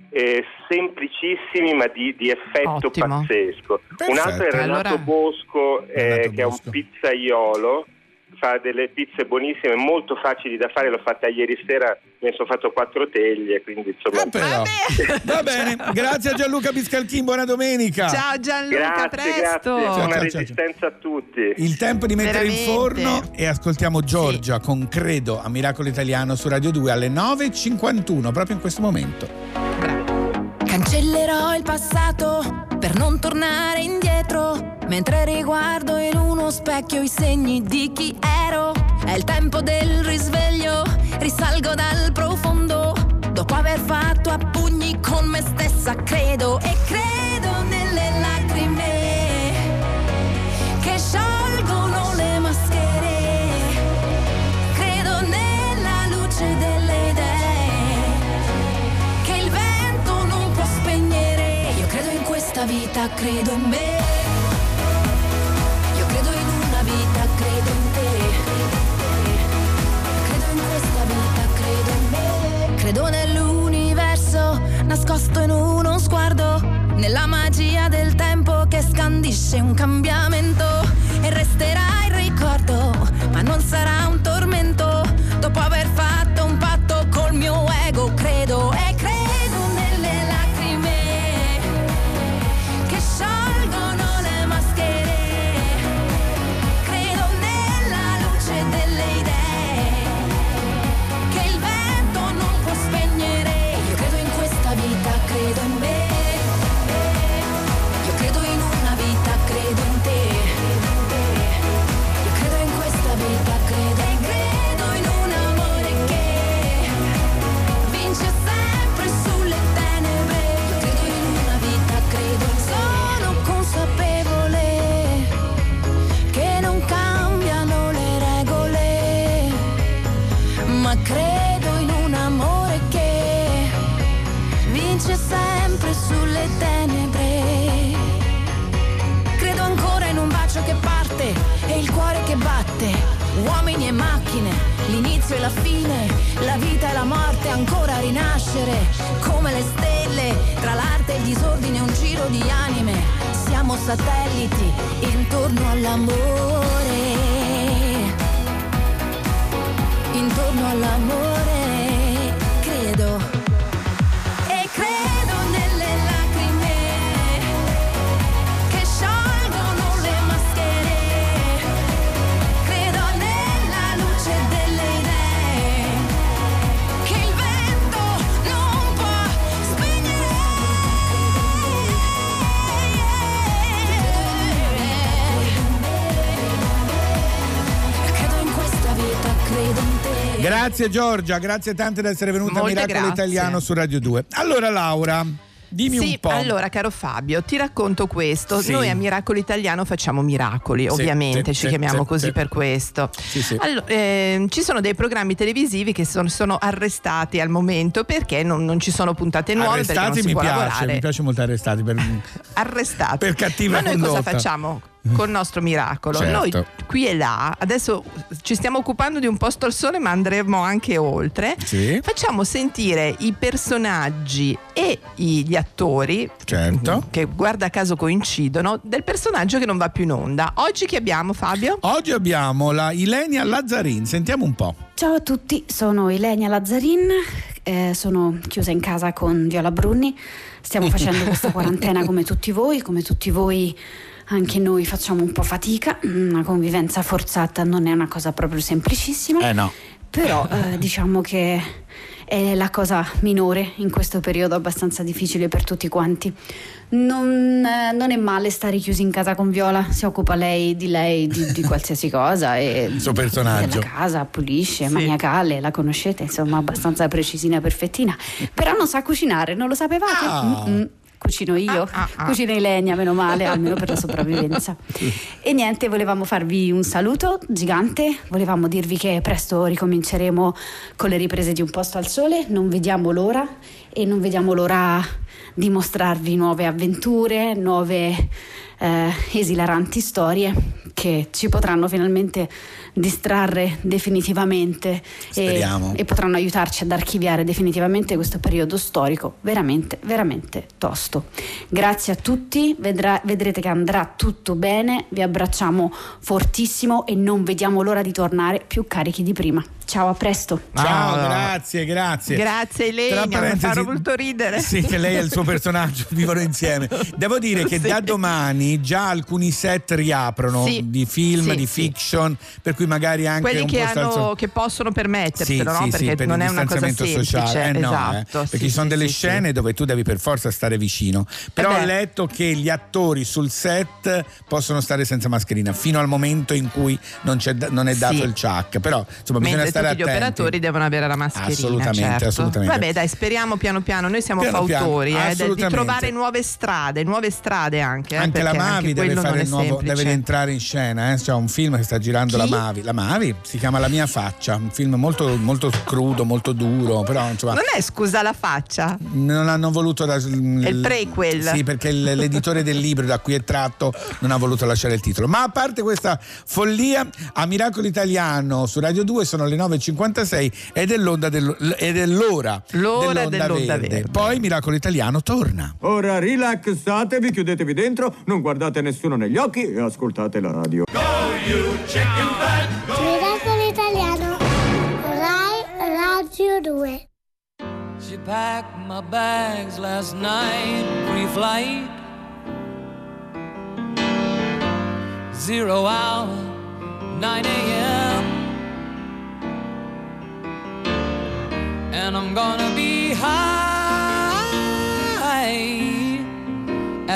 eh, semplicissimi ma di, di effetto Ottimo. pazzesco. Perfetto. Un altro è Renato Allora- Bosco, eh, Renato che è un Bosco. pizzaiolo, fa delle pizze buonissime, molto facili da fare, l'ho fatta ieri sera, mi sono fatto quattro teglie, quindi insomma... Ah, però. Va bene, grazie a Gianluca Biscalchin, buona domenica. Ciao Gianluca, Grazie, presto! grazie, Ciao, buona ciao, ciao. resistenza a tutti. Il tempo di mettere in Veramente. forno e ascoltiamo Giorgia con Credo a Miracolo Italiano su Radio 2 alle 9.51, proprio in questo momento. Cancellerò il passato per non tornare indietro. Mentre riguardo in uno specchio i segni di chi ero. È il tempo del risveglio, risalgo dal profondo. Dopo aver fatto a pugni con me stessa, credo e credo vita, credo in me. Io credo in una vita, credo in te. Credo in questa vita, credo in me. Credo nell'universo nascosto in uno sguardo, nella magia del tempo che scandisce un cambiamento e resterà il ricordo, ma non sarà un tormento. Grazie Giorgia, grazie tante di essere venuta a Molte Miracolo grazie. Italiano su Radio 2. Allora Laura, Dimmi sì, un po'. allora caro Fabio, ti racconto questo. Sì. Noi a Miracolo Italiano facciamo miracoli, Sì, ovviamente, ci chiamiamo sì, così sì. per questo. Sì, sì. Allora, ehm, ci sono dei programmi televisivi che sono, sono arrestati al momento perché non, non ci sono puntate nuove, perché non Arrestati si mi può piace, lavorare. mi piace molto arrestati per, Arrestati. per cattiva Ma noi cosa condotta. facciamo? Col nostro miracolo, Certo. noi qui e là, adesso ci stiamo occupando di un posto al sole, ma andremo anche oltre. Sì. Facciamo sentire i personaggi e gli attori Certo. che guarda caso coincidono del personaggio che non va più in onda. Oggi che abbiamo Fabio? Oggi abbiamo la Ilenia Lazzarin, sentiamo un po'. Ciao a tutti, sono Ilenia Lazzarin, eh, sono chiusa in casa con Viola Brunni, stiamo facendo questa quarantena come tutti voi, come tutti voi anche noi facciamo un po' fatica, una convivenza forzata non è una cosa proprio semplicissima, Eh no. però eh, diciamo che è la cosa minore in questo periodo abbastanza difficile per tutti quanti. Non, eh, non è male stare chiusi in casa con Viola, si occupa lei di lei, di, di qualsiasi cosa. E Il suo personaggio. Della casa, pulisce, maniacale, la conoscete, insomma, abbastanza precisina, perfettina. Però non sa cucinare, non lo sapevate? Ah. Mm-mm. Cucino io, cucino in legna, meno male, almeno per la sopravvivenza. E niente, volevamo farvi un saluto gigante, volevamo dirvi che presto ricominceremo con le riprese di Un posto al sole, non vediamo l'ora e non vediamo l'ora di mostrarvi nuove avventure, nuove eh, esilaranti storie che ci potranno finalmente distrarre definitivamente e, e potranno aiutarci ad archiviare definitivamente questo periodo storico veramente, veramente tosto. Grazie a tutti, vedrà- vedrete che andrà tutto bene, vi abbracciamo fortissimo e non vediamo l'ora di tornare più carichi di prima. Ciao, a presto. Ciao, grazie, grazie. Grazie Ilenia, Tra mi ha voluto ridere. Sì, che lei e il suo personaggio vivono insieme. Devo dire che Sì. da domani già alcuni set riaprono Sì. di film, Sì, di sì. fiction, per cui magari anche Quelli un che, hanno, che possono Sì, permetterselo, no? sì, perché sì, per non è una cosa distanziamento semplice. sociale. Eh, no, eh, esatto, perché sì, ci sono sì, delle sì, scene dove tu devi per forza stare vicino. Però Eh ho letto che gli attori sul set possono stare senza mascherina fino al momento in cui non, non è dato Sì. il ciak. Però insomma, Mentre bisogna tutti stare gli attenti. operatori devono avere la mascherina. Assolutamente, certo. assolutamente. Vabbè, dai, speriamo piano piano. Noi siamo Piano piano, fautori eh, de- di trovare nuove strade, nuove strade anche. eh, Anche la Mavi deve, fare il nuovo, semplice. deve entrare in scena. Eh? C'è un film che sta girando la Chi? Mavi. La Mavi si chiama La mia faccia, un film molto, molto crudo, molto duro. Però insomma, Non è scusa la faccia. non hanno voluto. Da, È il prequel. Sì, perché l'editore del libro da cui è tratto non ha voluto lasciare il titolo. Ma a parte questa follia, a Miracolo Italiano su Radio 2 sono le 9.56 ed è, l'onda dello- ed è l'ora, L'ora dell'onda, dell'onda verde. verde. Poi Miracolo Italiano torna. Ora rilassatevi, chiudetevi dentro, non guardate nessuno negli occhi e ascoltate la radio. Miracolo Italiano, Rai Radio 2. She packed my bags last night, pre-flight. Zero hour, 9 a.m. And I'm gonna be high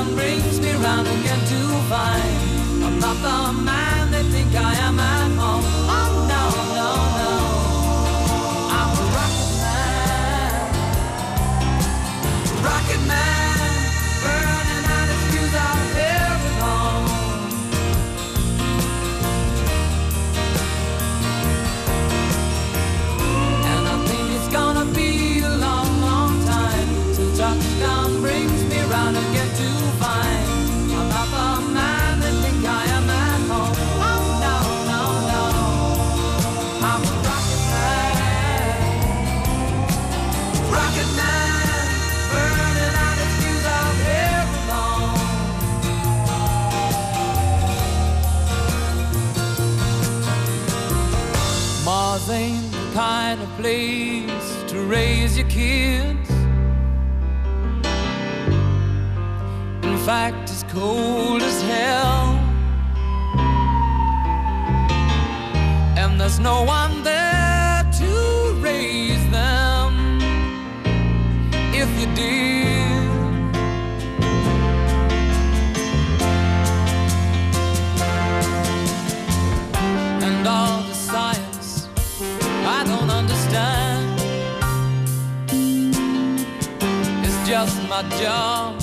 Touchdown brings me round again to find I'm not the man days to raise your kids. In fact, it's cold as hell. And there's no one job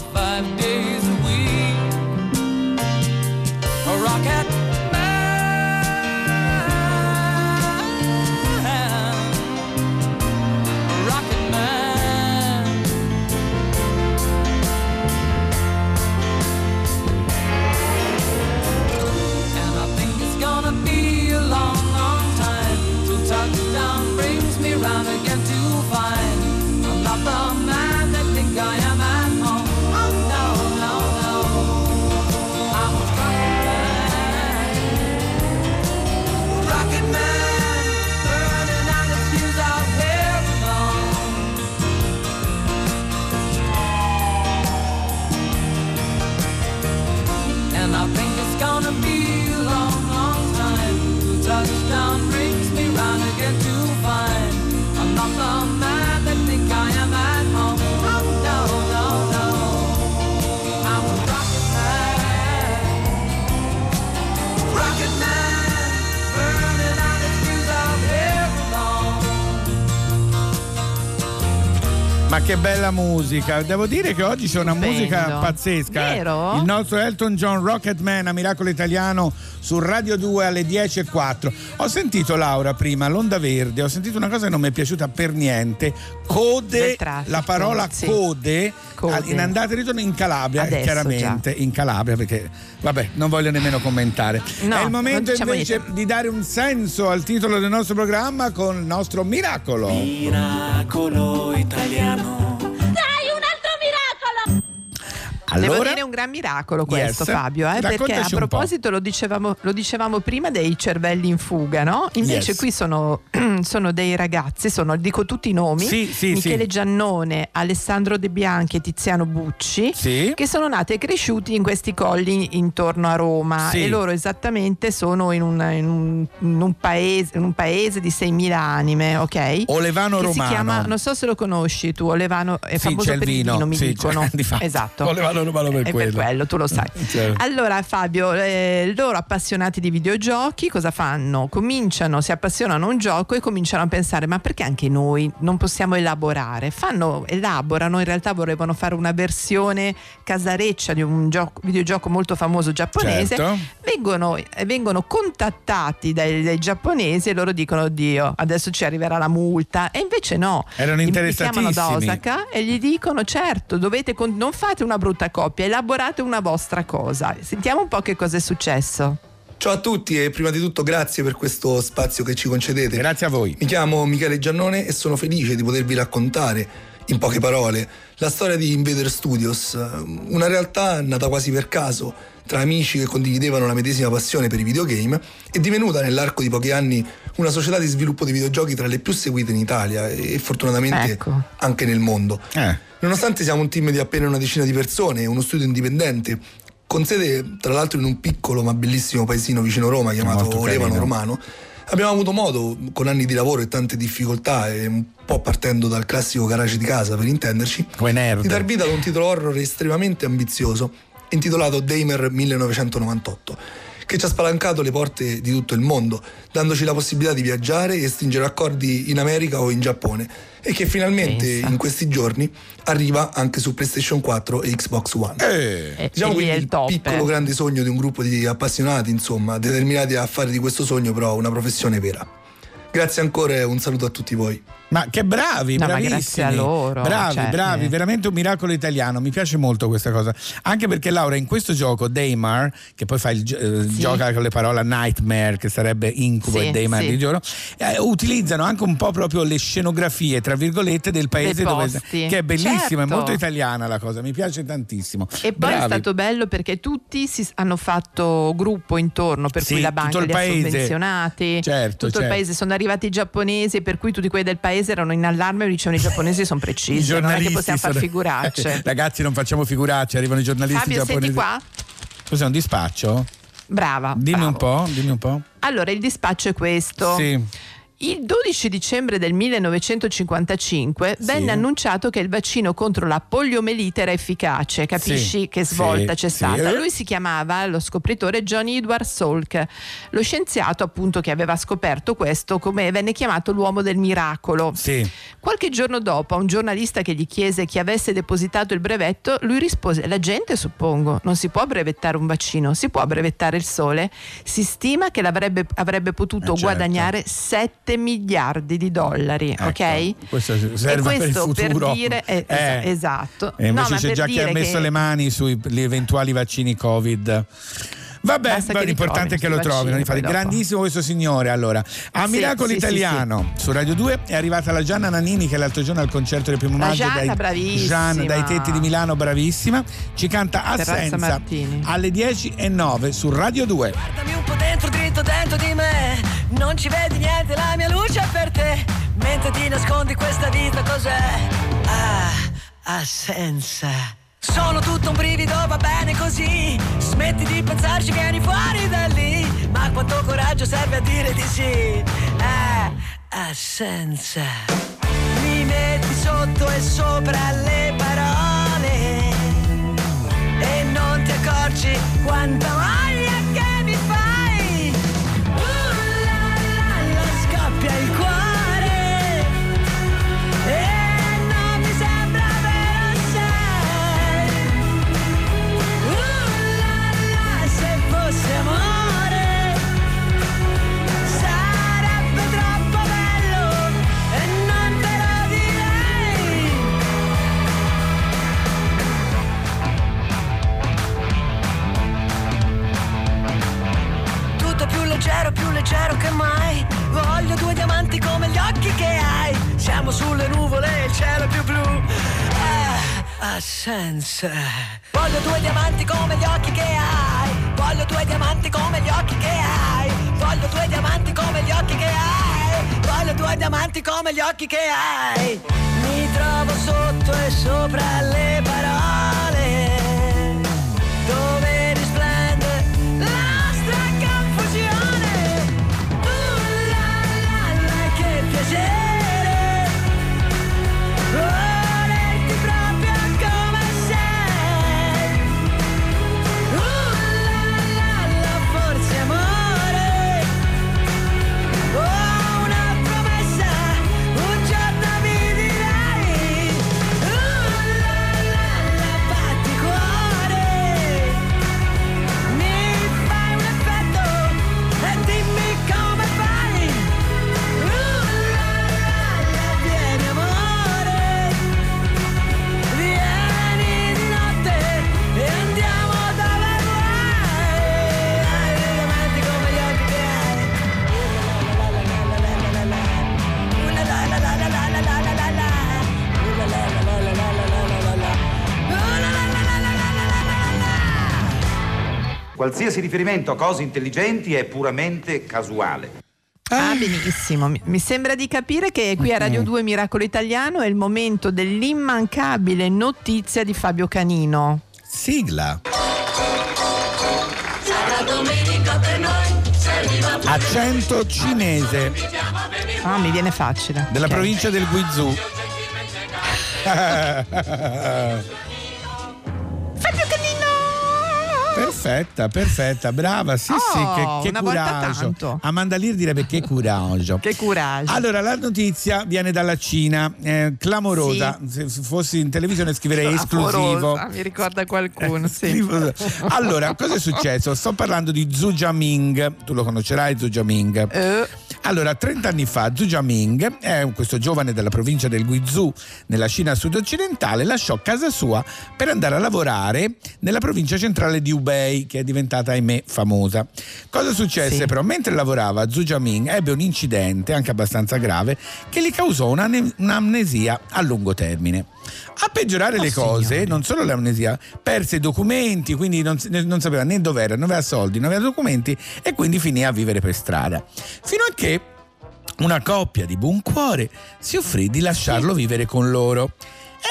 Ma che bella musica! Devo dire che oggi c'è una musica pazzesca. Vero? Il nostro Elton John Rocketman a Miracolo Italiano su Radio 2 alle 10.04. Ho sentito Laura prima, l'onda verde, ho sentito una cosa che non mi è piaciuta per niente. Code, traffico, la parola sì. code, Code. in andata e ritorno in Calabria, Adesso chiaramente in Calabria perché vabbè, non voglio nemmeno commentare. No, è il momento diciamo invece niente. di dare un senso al titolo del nostro programma con il nostro miracolo. Miracolo italiano. Devo Allora, dire un gran miracolo questo Yes. Fabio, eh, perché a proposito lo dicevamo, lo dicevamo prima dei cervelli in fuga, no? Invece Yes. qui sono, sono dei ragazzi, sono, dico tutti i nomi, Sì, sì, Michele sì. Giannone, Alessandro De Bianchi e Tiziano Bucci, che sono nati e cresciuti in questi colli intorno a Roma e loro esattamente sono in un, in un- in un paese, in un paese di 6.000 anime, ok? Olevano che Romano. chiama, non so se lo conosci tu, Olevano è Sì, famoso per il vino, mi dicono. di. Esatto. Olevano Romano per È quello. per quello, tu lo sai. Certo. Allora Fabio, eh, loro appassionati di videogiochi cosa fanno? Cominciano, si appassionano a un gioco e cominciano a pensare ma perché anche noi non possiamo elaborare? Fanno, elaborano, in realtà vorrebbero fare una versione casareccia di un gioco- videogioco molto famoso giapponese. Certo. Vengono, eh, vengono contattati dai, dai giapponesi e loro dicono oddio adesso ci arriverà la multa e invece no. Erano Li- li chiamano da. Osaka e gli dicono certo dovete non fate una brutta coppia elaborate una vostra cosa sentiamo un po' che cosa è successo Ciao a tutti e prima di tutto grazie per questo spazio che ci concedete. Grazie a voi. Mi chiamo Michele Giannone e sono felice di potervi raccontare, in poche parole, la storia di Invader Studios, una realtà nata quasi per caso tra amici che condividevano la medesima passione per i videogame e divenuta nell'arco di pochi anni una società di sviluppo di videogiochi tra le più seguite in Italia e fortunatamente Ecco. anche nel mondo. Eh. Nonostante siamo un team di appena una decina di persone uno studio indipendente, con sede tra l'altro in un piccolo ma bellissimo paesino vicino Roma chiamato carino. Romano, abbiamo avuto modo, con anni di lavoro e tante difficoltà, e un po' partendo dal classico garage di casa per intenderci, di dar vita ad un titolo horror estremamente ambizioso, intitolato Damer 1998, che ci ha spalancato le porte di tutto il mondo, dandoci la possibilità di viaggiare e stringere accordi in America o in Giappone, e che finalmente Pensa. in questi giorni arriva anche su PlayStation 4 e Xbox One. Eh. E- Diciamo quindi il top, piccolo eh. grande sogno di un gruppo di appassionati, insomma, determinati a fare di questo sogno però una professione vera. Grazie ancora e un saluto a tutti voi. Ma che bravi, No, ma bravissimi. grazie a loro, Bravi, cioè, bravi, eh. veramente un miracolo italiano. Mi piace molto questa cosa. Anche perché Laura in questo gioco Daymar, che poi fa il, eh, gioca con le parole nightmare, che sarebbe incubo Sì, e Daymar sì. di giorno, eh, utilizzano anche un po' proprio le scenografie, tra virgolette, del paese dove che è bellissima, è Certo. molto italiana la cosa, mi piace tantissimo. E poi è Bravi. stato bello perché tutti si hanno fatto gruppo intorno, per Sì, cui la banca il li ha paese. sovvenzionati, Certo, tutto il certo. paese sono arrivati i giapponesi, per cui tutti quelli del paese paese erano in allarme e dicevano i giapponesi sono precisi, non è che possiamo far sono- figuracce. Ragazzi, non facciamo figuracce, arrivano i giornalisti Fabio, giapponesi. senti qua? Cos'è un dispaccio? Brava. Dimmi bravo. un po', dimmi un po'. Allora, il dispaccio è questo. Sì. Il 12 dicembre del 1955 venne annunciato che il vaccino contro la poliomelite era efficace. Capisci Sì, che svolta sì, c'è sì. stata? Lui si chiamava lo scopritore Johnny Edward Salk, lo scienziato appunto che aveva scoperto questo, come venne chiamato l'uomo del miracolo. Sì. Qualche giorno dopo, a un giornalista che gli chiese chi avesse depositato il brevetto, lui rispose: La gente, suppongo, non si può brevettare un vaccino, si può brevettare il sole. Si stima che l'avrebbe avrebbe potuto certo. guadagnare 7 miliardi di dollari, ok? Questo E serve per il questo per, futuro. dire eh, Eh. esatto. E invece No, c'è per già chi ha messo che- le mani sugli eventuali vaccini Covid. Vabbè, li l'importante è che lo trovino Infatti, grandissimo questo signore. Allora, a Sì, Miracolo sì, sì, Italiano su Radio 2 è arrivata la Gianna Nannini, che l'altro giorno al concerto del primo La maggio Gianna, dai, bravissima. Gian, dai tetti di Milano, bravissima. Ci canta Assenza alle 10 e 9 su Radio 2. Guardami un po' dentro, dritto dentro di me Non ci vedi niente, la mia luce è per te Mentre ti nascondi questa vita cos'è? Ah, assenza Sono tutto un brivido, va bene così. Smetti di pensarci, vieni fuori da lì. Ma quanto coraggio serve a dire di sì. Ah, assenza Mi metti sotto e sopra le parole. E non ti accorgi quanta leggero, più leggero che mai. Voglio due diamanti come gli occhi che hai. Siamo sulle nuvole, il cielo è più blu. Ah, assenza. Voglio due diamanti come gli occhi che hai. Voglio due diamanti come gli occhi che hai. Voglio due diamanti come gli occhi che hai. Voglio due diamanti come gli occhi che hai. Mi trovo sotto e sopra le parole. Qualsiasi riferimento a cose intelligenti è puramente casuale. Ah, benissimo. Mi- sembra di capire che qui a Radio 2 Miracolo Italiano è il momento dell'immancabile notizia di Fabio Canino. Sigla. Sarà domenica per noi, serviva Accento cinese Ah, mi viene facile. della Ok. provincia del Guizhou. Perfetta, perfetta, brava, sì, Oh, sì, che, che una volta coraggio. Amanda Lear direbbe che coraggio. Che coraggio. Allora, la notizia viene dalla Cina, eh, clamorosa. Se se fossi in televisione scriverei esclusivo. Mi ricorda qualcuno, sì. Scrivo- Allora, cosa è successo? Sto parlando di Zhu Jiaming, tu lo conoscerai Zhu Jiaming. Eh. Allora, 30 anni fa Zhu Jiaming, è questo giovane della provincia del Guizhou, nella Cina sud-occidentale, lasciò casa sua per andare a lavorare nella provincia centrale di Hubei, che è diventata, ahimè, famosa. Cosa successe Sì. però? Mentre lavorava, Zhu Jiaming ebbe un incidente, anche abbastanza grave, che gli causò un'amnesia a lungo termine. A peggiorare Oh, le cose, non solo l'amnesia, perse i documenti, quindi non, non sapeva né dove era, non aveva soldi, non aveva documenti e quindi finì a vivere per strada. Fino a che una coppia di buon cuore si offrì di lasciarlo vivere con loro.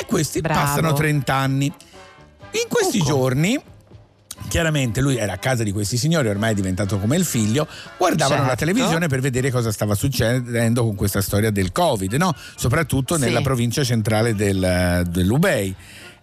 E questi Bravo. passano 30 anni. In questi giorni, chiaramente lui era a casa di questi signori, ormai è diventato come il figlio, guardavano la Certo. televisione per vedere cosa stava succedendo con questa storia del Covid, no? soprattutto Sì. nella provincia centrale del, dell'Ubei.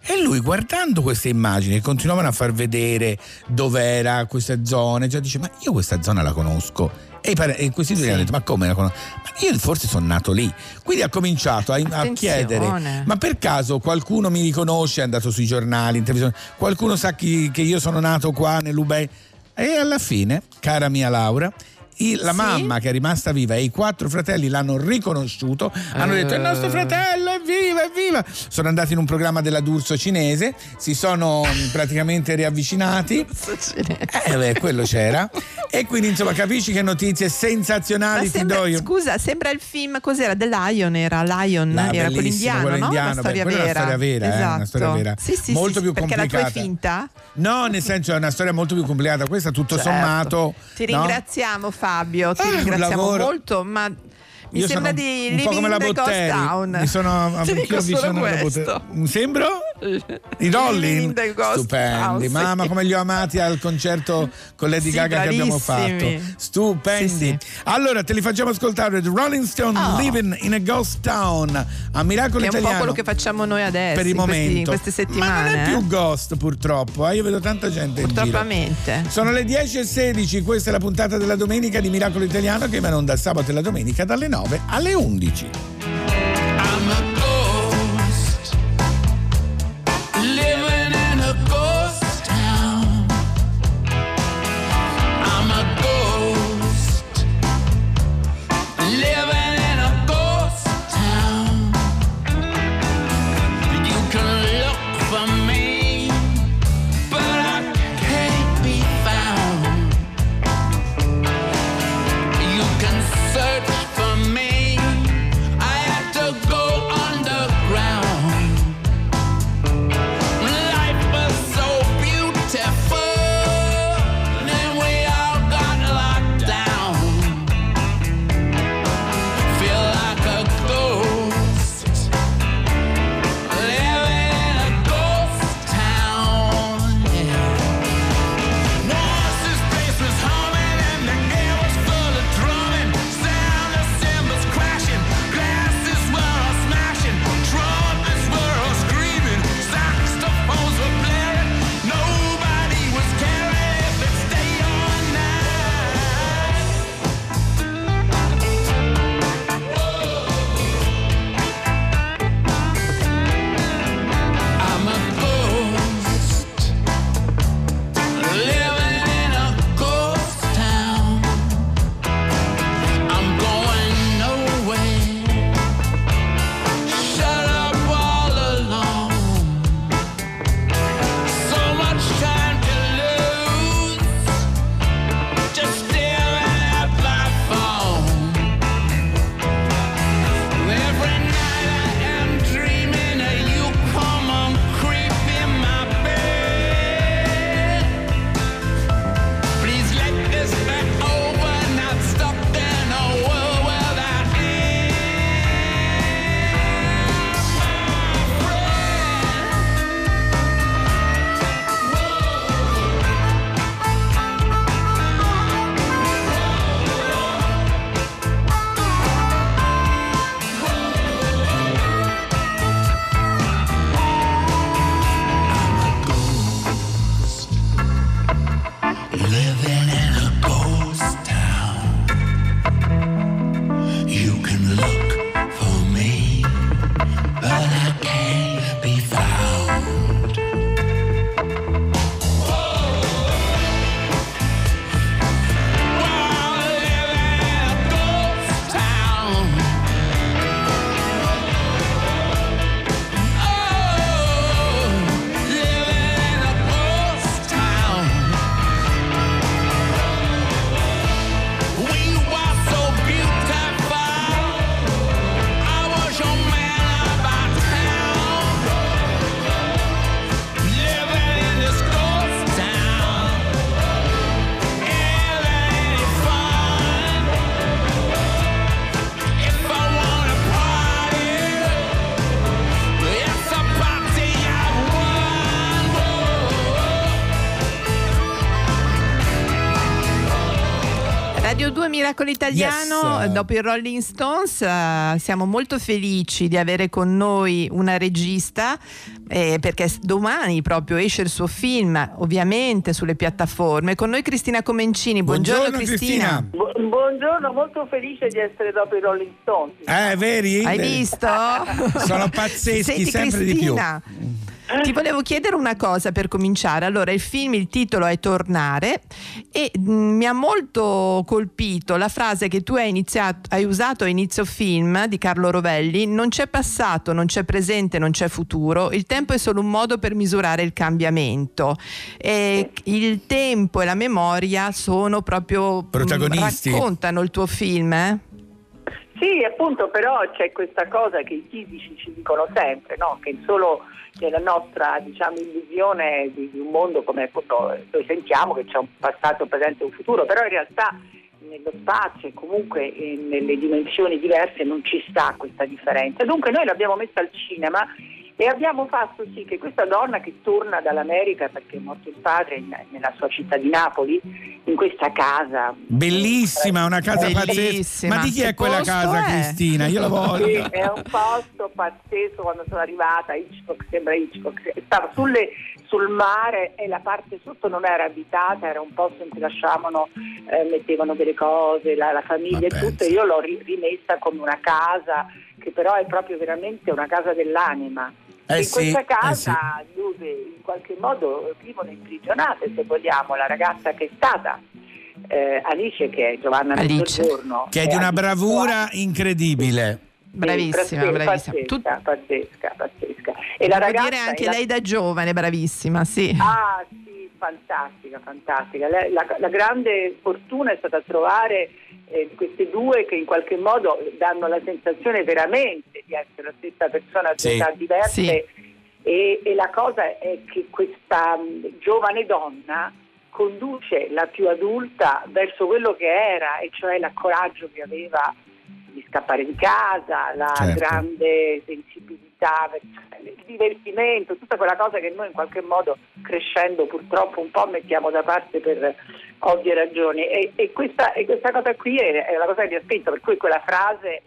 E lui guardando queste immagini continuavano a far vedere dov'era questa zona, già dice: Ma io questa zona la conosco. E, i pare- questi due gli hanno detto: Ma come? Ma io forse sono nato lì. Quindi ha cominciato a, a chiedere: Ma per caso qualcuno mi riconosce? È andato sui giornali, in televisione, qualcuno sa chi- che io sono nato qua nell'Ubei? E alla fine, cara mia Laura, i- la Sì? mamma che è rimasta viva e i quattro fratelli l'hanno riconosciuto, hanno detto: È il nostro Eh. fratello, evviva, evviva! Sono andati in un programma della D'Urso cinese, si sono mm, praticamente riavvicinati. Eh, beh, quello c'era. E quindi, insomma, capisci che notizie sensazionali ti sembra- do io. scusa, sembra il film, cos'era? The Lion era Lion, Ah, era quell'indiano, quello no? indiano, Una storia beh, è una storia vera, eh, esatto. una storia vera. Sì, sì, Molto sì, più perché la tua è complicata. finta? No, nel senso è una storia molto più complicata. Questa, tutto Certo. sommato. Ti no? Fabio, ti un ringraziamo molto, ma mi Io sembra di un po' Living come la Botteri. Town. Mi sono avvicinato alla questo. Botteri. Sembro? I Ghost Stupendi. Sì. Mamma, come li ho amati al concerto con Lady Sì, Gaga che abbiamo bravissimi. fatto. Stupendi. Sì, Allora, te li facciamo ascoltare. The Rolling Stone Oh. Living in a Ghost Town. A Miracolo Che è un po' Italiano. quello che facciamo noi adesso, per il questi- momento. in queste settimane. Ma non è eh. più ghost purtroppo, eh, io vedo tanta gente. Purtroppamente. Sono le 10.16, questa è la puntata della domenica di Miracolo Italiano che va in onda sabato e la domenica dalle 9 alle 11. 102 Miracolo Italiano, Yes. dopo i Rolling Stones eh, siamo molto felici di avere con noi una regista eh, perché domani proprio esce il suo film, ovviamente sulle piattaforme. Con noi Cristina Comencini. Buongiorno, Cristina. Bu- buongiorno, molto felice di essere dopo i Rolling Stones. Eh, veri? Hai visto? Sono pazzeschi, Senti, sempre di più. Ti volevo chiedere una cosa per cominciare. Allora, il film, il titolo è Tornare e mh, mi ha molto colpito la frase che tu hai, iniziato, hai usato a inizio film di Carlo Rovelli: Non c'è passato, non c'è presente, non c'è futuro. Il tempo è solo un modo per misurare il cambiamento. E il tempo e la memoria sono proprio mh, Protagonisti. raccontano il tuo film, eh? Sì, appunto, però c'è questa cosa che i fisici ci dicono sempre, no? che solo nella nostra diciamo, illusione di, di un mondo come appunto noi sentiamo che c'è un passato, presente e un futuro, però in realtà nello spazio e comunque eh, nelle dimensioni diverse non ci sta questa differenza. Dunque noi l'abbiamo messa al cinema e abbiamo fatto sì che questa donna che torna dall'America perché è morto il padre in- nella sua città di Napoli, in questa casa Bellissima, una casa pazzesca. Ma di chi Che è quella casa, è? Cristina? Io la Sì, voglio. è un posto pazzesco quando sono arrivata, Hitchcock sembra Hitchcock, stava sulle- sul mare e la parte sotto non era abitata, era un posto in cui lasciavano, eh, mettevano delle cose, la, la famiglia e tutto, e io l'ho ri- rimessa come una casa che però è proprio veramente una casa dell'anima. Eh in sì, questa eh casa dove in qualche modo vivono imprigionate, se vogliamo, la ragazza che è stata eh, Alice, che è Giovanna Alice. Mezzogiorno, Che è di una bravura incredibile. Bravissima, bravissima. Pazzesca, pazzesca, pazzesca. E la ragazza dire anche la- lei da giovane, bravissima, sì. Ah, sì, fantastica, fantastica. Lei- La, la grande fortuna è stata trovare eh, queste due che in qualche modo danno la sensazione veramente di essere la stessa persona Sì. età diverse. Sì. E, e la cosa è che questa mh, giovane donna conduce la più adulta verso quello che era, e cioè il coraggio che aveva di scappare di casa, la Certo. grande sensibilità, il divertimento, tutta quella cosa che noi in qualche modo crescendo purtroppo un po' mettiamo da parte per ovvie ragioni. E, e questa, e questa cosa qui è, è la cosa che mi ha spinto, per cui quella frase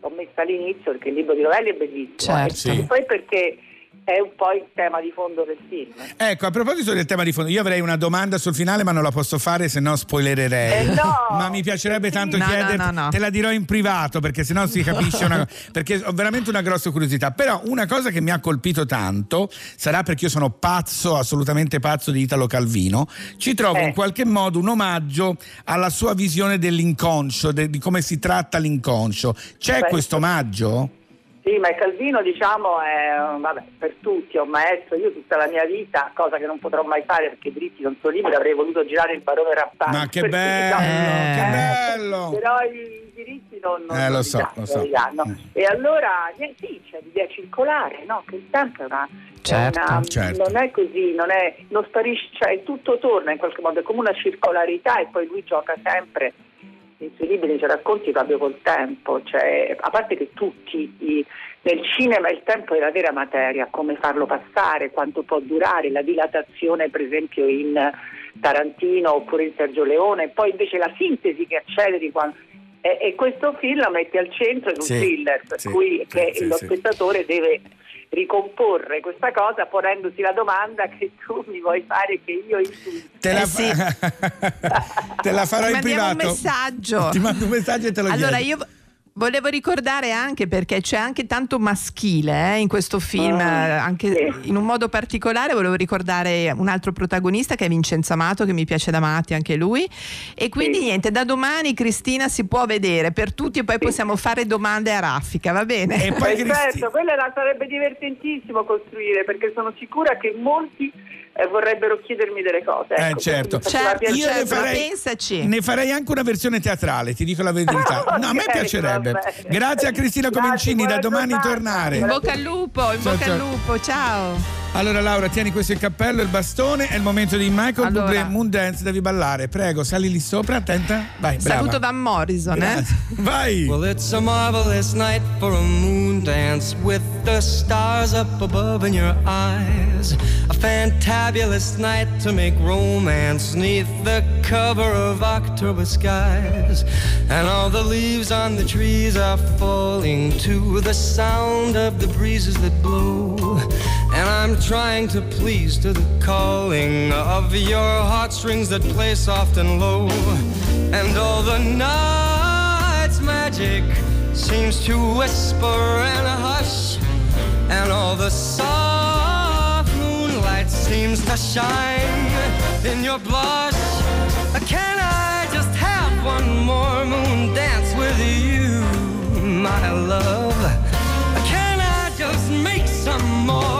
l'ho messa all'inizio perché il libro di Rovelli è bellissimo. Certo. E poi perché è un po' il tema di fondo del film. Ecco, a proposito del tema di fondo, io avrei una domanda sul finale, ma non la posso fare, se no spoilererei. Eh, no! Ma mi piacerebbe tanto No, no, chiederti, no, no. te la dirò in privato, perché sennò si capisce una perché ho veramente una grossa curiosità. Però una cosa che mi ha colpito tanto, sarà perché io sono pazzo, assolutamente pazzo di Italo Calvino, ci trovo Eh. in qualche modo un omaggio alla sua visione dell'inconscio, de- di come si tratta l'inconscio. C'è Beh, questo omaggio? Sì, ma Calvino diciamo è vabbè, per tutti, è un maestro, io tutta la mia vita, cosa che non potrò mai fare perché i diritti non sono liberi, avrei voluto girare il barone rampante. Ma che bello, diciamo, che eh, bello! Però i diritti non, non Eh, lo so, danno, lo so. danno. E allora niente, sì, c'è l'idea circolare, no? Che il tempo è una... Certo, una- certo. Non è così, non, è, non sparisce, cioè tutto torna in qualche modo, è come una circolarità e poi lui gioca sempre nei suoi libri ci racconti proprio col tempo, cioè, a parte che tutti i- nel cinema il tempo è la vera materia, come farlo passare, quanto può durare, la dilatazione per esempio in Tarantino oppure in Sergio Leone, e poi invece la sintesi che acceleri quando... E, e questo film lo mette al centro in un Sì, thriller, per sì, cui che sì, lo spettatore deve ricomporre questa cosa ponendosi la domanda che tu mi vuoi fare che io intuisco. Te la, te la farò Ti in privato. messaggio. Ti mando un messaggio e te lo Allora chiedo. io volevo ricordare anche perché c'è anche tanto maschile eh, in questo film, eh, anche in un modo particolare volevo ricordare un altro protagonista che è Vincenzo Amato che mi piace da matti anche lui. E quindi niente, da domani Cristina si può vedere per tutti e poi possiamo fare domande a raffica, va bene? E poi Eh, certo, quello sarebbe divertentissimo costruire perché sono sicura che molti eh, vorrebbero chiedermi delle cose. Eh, ecco, certo. mi faceva Certo, Io ne piacere. farei, ne farei anche una versione teatrale, ti dico la verità. No, a me piacerebbe. va bene. Grazie a Cristina Comencini, da domani tornare. In bocca al lupo, in Ciao, bocca ciao. al lupo, ciao. Allora Laura, tieni questo il cappello e il bastone, è il momento di Michael Allora. Bublé Moon Dance, devi ballare. Prego, sali lì sopra, attenta. Vai, brava. Saluto Van Morrison, eh? Vai. Well, it's a marvelous night for a moon dance with the stars up above in your eyes. A fantabulous night to make romance neath the cover of October skies. And all the leaves on the trees are falling to the sound of the breezes that blow. And I'm trying to please to the calling of your heartstrings that play soft and low. And all the night's magic seems to whisper and hush. And all the soft moonlight seems to shine in your blush. Can I just have one more moon dance with you, my love? Can I just make some more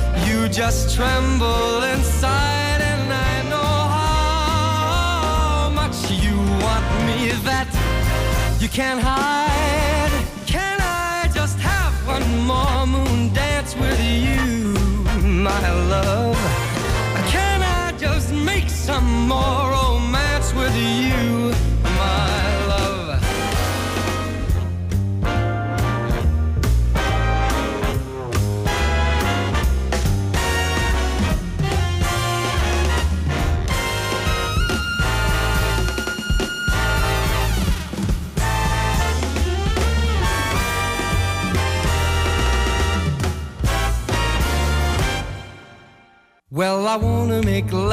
you just tremble inside, and I know how much you want me that you can't hide. Can I just have one more moon dance with you, my love? Can I just make some more romance with you,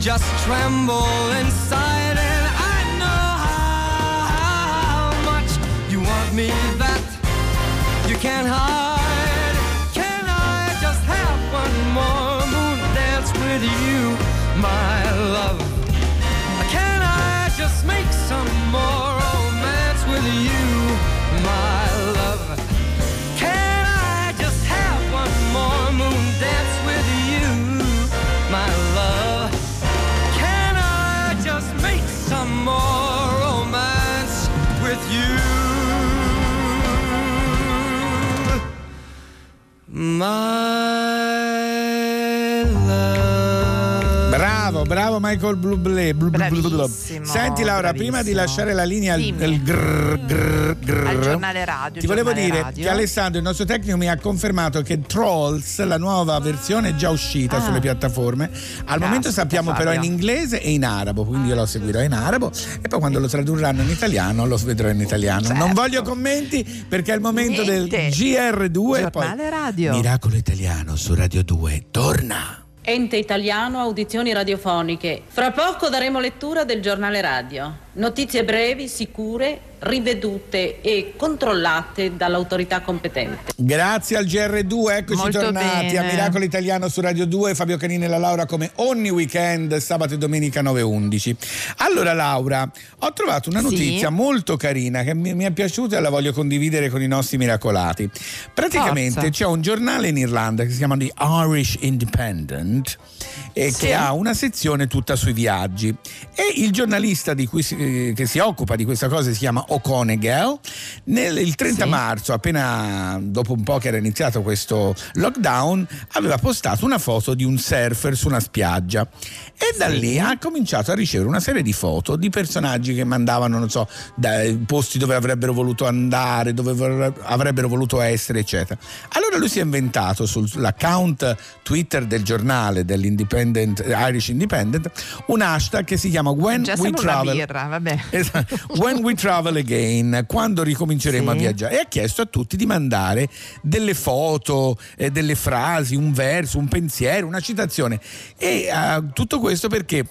just tremble inside, and I know how much you want me that you can't hide. Can I just have one more moon dance with you, my love? Can I just make some more romance with you, my Bravo, Michael Bublé. Bravissimo, Senti Laura, prima di bravissimo. lasciare la linea al, al grrr, grrr, grrr, Al giornale radio, ti volevo giornale dire radio. che Alessandro, il nostro tecnico, mi ha confermato che Trolls, la nuova versione, è già uscita Ah. sulle piattaforme. Al momento sappiamo però in inglese e in arabo, quindi io lo seguirò in arabo e poi quando lo tradurranno in italiano lo vedrò in italiano. Non voglio commenti perché è il momento Niente. del GR2 e poi Giornale radio. Miracolo Italiano su Radio 2. Torna! Ente italiano audizioni radiofoniche. Fra poco daremo lettura del giornale radio. Notizie brevi, sicure, rivedute e controllate dall'autorità competente. Grazie al GR2, eccoci Molto tornati bene. a Miracolo Italiano su Radio 2, Fabio Canini e la Laura come ogni weekend, sabato e domenica 9.11. Allora Laura, ho trovato una Sì. notizia molto carina che mi, mi è piaciuta e la voglio condividere con i nostri miracolati. Praticamente Forza. c'è un giornale in Irlanda che si chiama The Irish Independent e Sì. che ha una sezione tutta sui viaggi e il giornalista di cui si- che si occupa di questa cosa si chiama O'Connell nel, il 30 Sì. marzo appena dopo un po' che era iniziato questo lockdown aveva postato una foto di un surfer su una spiaggia. E da lì ha cominciato a ricevere una serie di foto di personaggi che mandavano non so da posti dove avrebbero voluto andare dove avrebbero voluto essere eccetera. Allora lui si è inventato sull'account Twitter del giornale dell'Independent Irish Independent un hashtag che si chiama When Già We Travel. birra, vabbè. Esatto. When we travel again, quando ricominceremo Sì. a viaggiare. E ha chiesto a tutti di mandare delle foto, eh, delle frasi, un verso, un pensiero, una citazione. E eh, tutto questo perché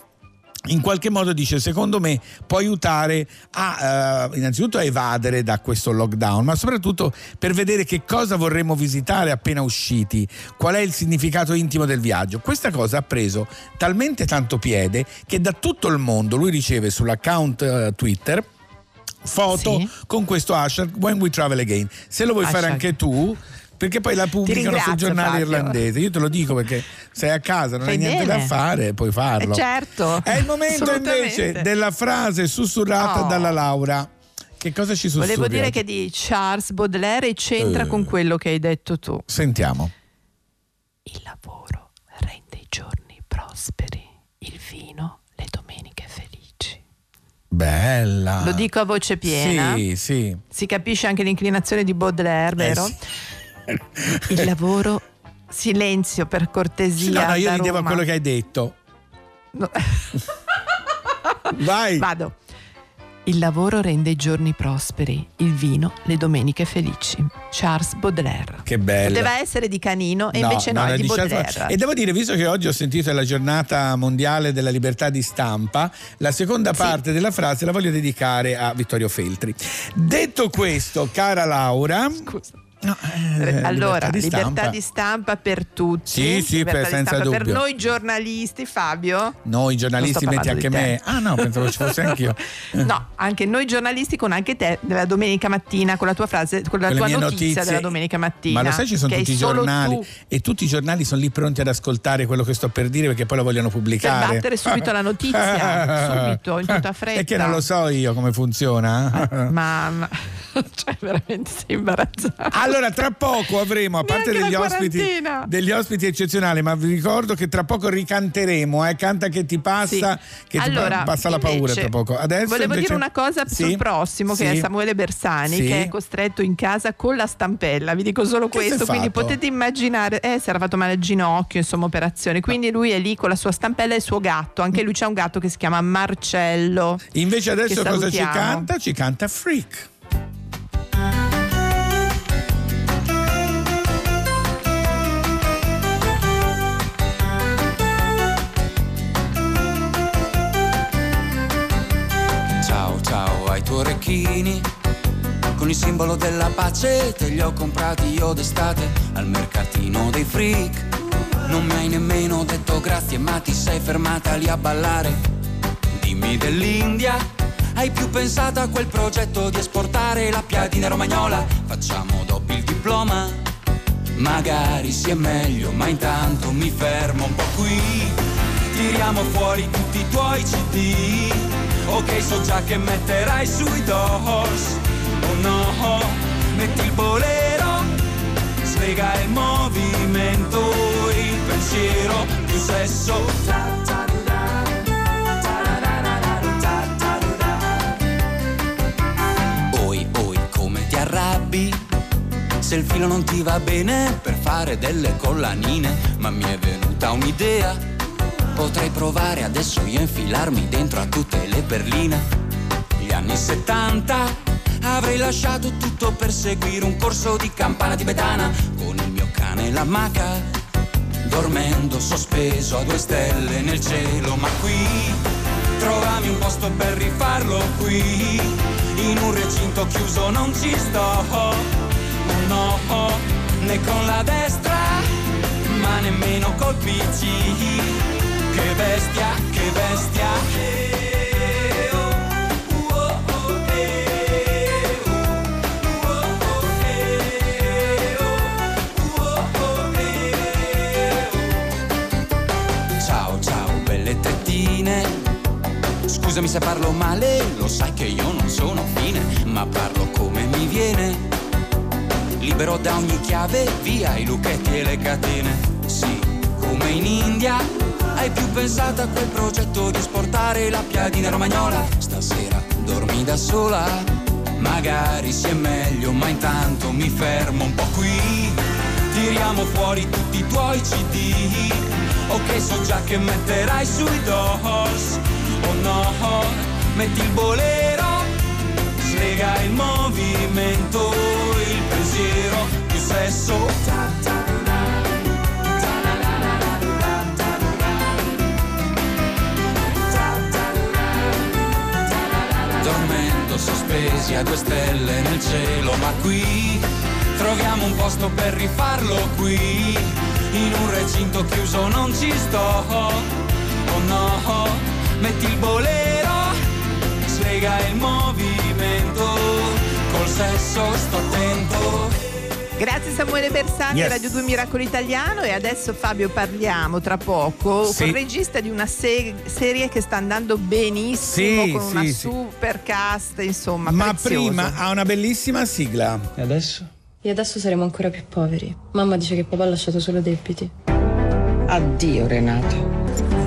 in qualche modo dice secondo me può aiutare a eh, innanzitutto a evadere da questo lockdown ma soprattutto per vedere che cosa vorremmo visitare appena usciti qual è il significato intimo del viaggio questa cosa ha preso talmente tanto piede che da tutto il mondo lui riceve sull'account eh, Twitter foto Sì. con questo hashtag When We Travel Again se lo vuoi fare Hashtag. anche tu perché poi la pubblicano sui ringrazio, giornali Fabio. irlandesi io te lo dico perché sei a casa non Fai hai niente bene. da fare puoi farlo Eh, certo. è il momento invece della frase sussurrata Oh. dalla Laura. Che cosa ci sussurri? Volevo dire che di Charles Baudelaire c'entra Eh. con quello che hai detto tu. Sentiamo. Il lavoro rende i giorni prosperi, il vino le domeniche felici. Bella. Lo dico a voce piena. Sì, sì. Si capisce anche l'inclinazione di Baudelaire, vero? Eh, Il lavoro, silenzio per cortesia. No, no, io da ridevo a quello che hai detto. Vai. Vado. Il lavoro rende i giorni prosperi, il vino le domeniche felici. Charles Baudelaire. Che bella. Poteva essere di Canino e invece no, non è di di Charles Baudelaire. Baudelaire. E devo dire, visto che oggi ho sentito la giornata mondiale della libertà di stampa, la seconda parte della frase la voglio dedicare a Vittorio Feltri. Detto questo, cara Laura. Scusa. No, eh, allora, libertà di libertà stampa. di stampa per tutti. Sì, sì, per- senza stampa per dubbio. noi giornalisti, Fabio. Noi giornalisti metti anche me. Ah no, pensavo ci fosse anch'io. No, anche noi giornalisti con anche te della domenica mattina con la tua frase, con la Con tua notizia notizie. della domenica mattina. Ma lo sai ci sono tutti i giornali tu e tutti i giornali sono lì pronti ad ascoltare quello che sto per dire perché poi lo vogliono per pubblicare. battere subito la notizia, subito, in tutta fretta. E che non lo so io come funziona. Ma, ma- cioè veramente sei imbarazzante. Allora, tra poco avremo, a parte degli ospiti, degli ospiti eccezionali, ma vi ricordo che tra poco ricanteremo, eh, canta che ti passa, che ti allora, pa- passa la paura invece, tra poco. Adesso volevo invece- dire una cosa Sì? sul prossimo che Sì? è Samuele Bersani Sì? che è costretto in casa con la stampella vi dico solo Che questo quindi fatto? potete immaginare eh, si era fatto male al ginocchio insomma operazione quindi lui è lì con la sua stampella e il suo gatto anche lui c'ha un gatto che si chiama Marcello Invece adesso che cosa ci canta? Ci canta Freak. Orecchini Con il simbolo della pace te li ho comprati io d'estate Al mercatino dei freak. Non mi hai nemmeno detto grazie ma ti sei fermata lì a ballare. Dimmi dell'India Hai più pensato a quel progetto di esportare la piadina romagnola? Facciamo dopo il diploma Magari sia meglio ma intanto mi fermo un po' qui. Tiriamo fuori tutti i tuoi CD Ok, so già che metterai sui doors Oh no, metti il bolero Svega il movimento, il pensiero, più sesso. Oi, oi, come ti arrabbi? Se il filo non ti va bene per fare delle collanine Ma mi è venuta un'idea Potrei provare adesso io a infilarmi dentro a tutte le perline. Gli anni 70 avrei lasciato tutto per seguire un corso di campana tibetana con il mio cane e la maca. Dormendo sospeso a due stelle nel cielo, ma qui trovami un posto per rifarlo qui. In un recinto chiuso non ci sto, no, né con la destra, ma nemmeno col PC. Che bestia, che bestia. Ciao, ciao, belle tettine. Scusami se parlo male, lo sai che io non sono fine, ma parlo come mi viene. Libero da ogni chiave, via i lucchetti e le catene. Sì, come in India, hai più pensato a quel progetto di esportare la piadina romagnola. Stasera dormi da sola, magari sia meglio, ma intanto mi fermo un po' qui. Tiriamo fuori tutti i tuoi CD. Ok, so già che metterai sui doors. Oh no, metti il bolero, slega il movimento, il pensiero, più sesso. Dormendo sospesi a due stelle nel cielo, ma qui troviamo un posto per rifarlo qui. In un recinto chiuso non ci sto, oh no, metti il bolero, slega il movimento, col sesso sto attento. Grazie Samuele Bersani, Yes. Radio 2 Miracolo Italiano e adesso Fabio parliamo tra poco Sì. col regista di una se- serie che sta andando benissimo Sì, con una sì, sì. super cast, insomma, Ma prezioso. prima ha una bellissima sigla. E adesso? E adesso saremo ancora più poveri. Mamma dice che papà ha lasciato solo debiti. Addio Renato.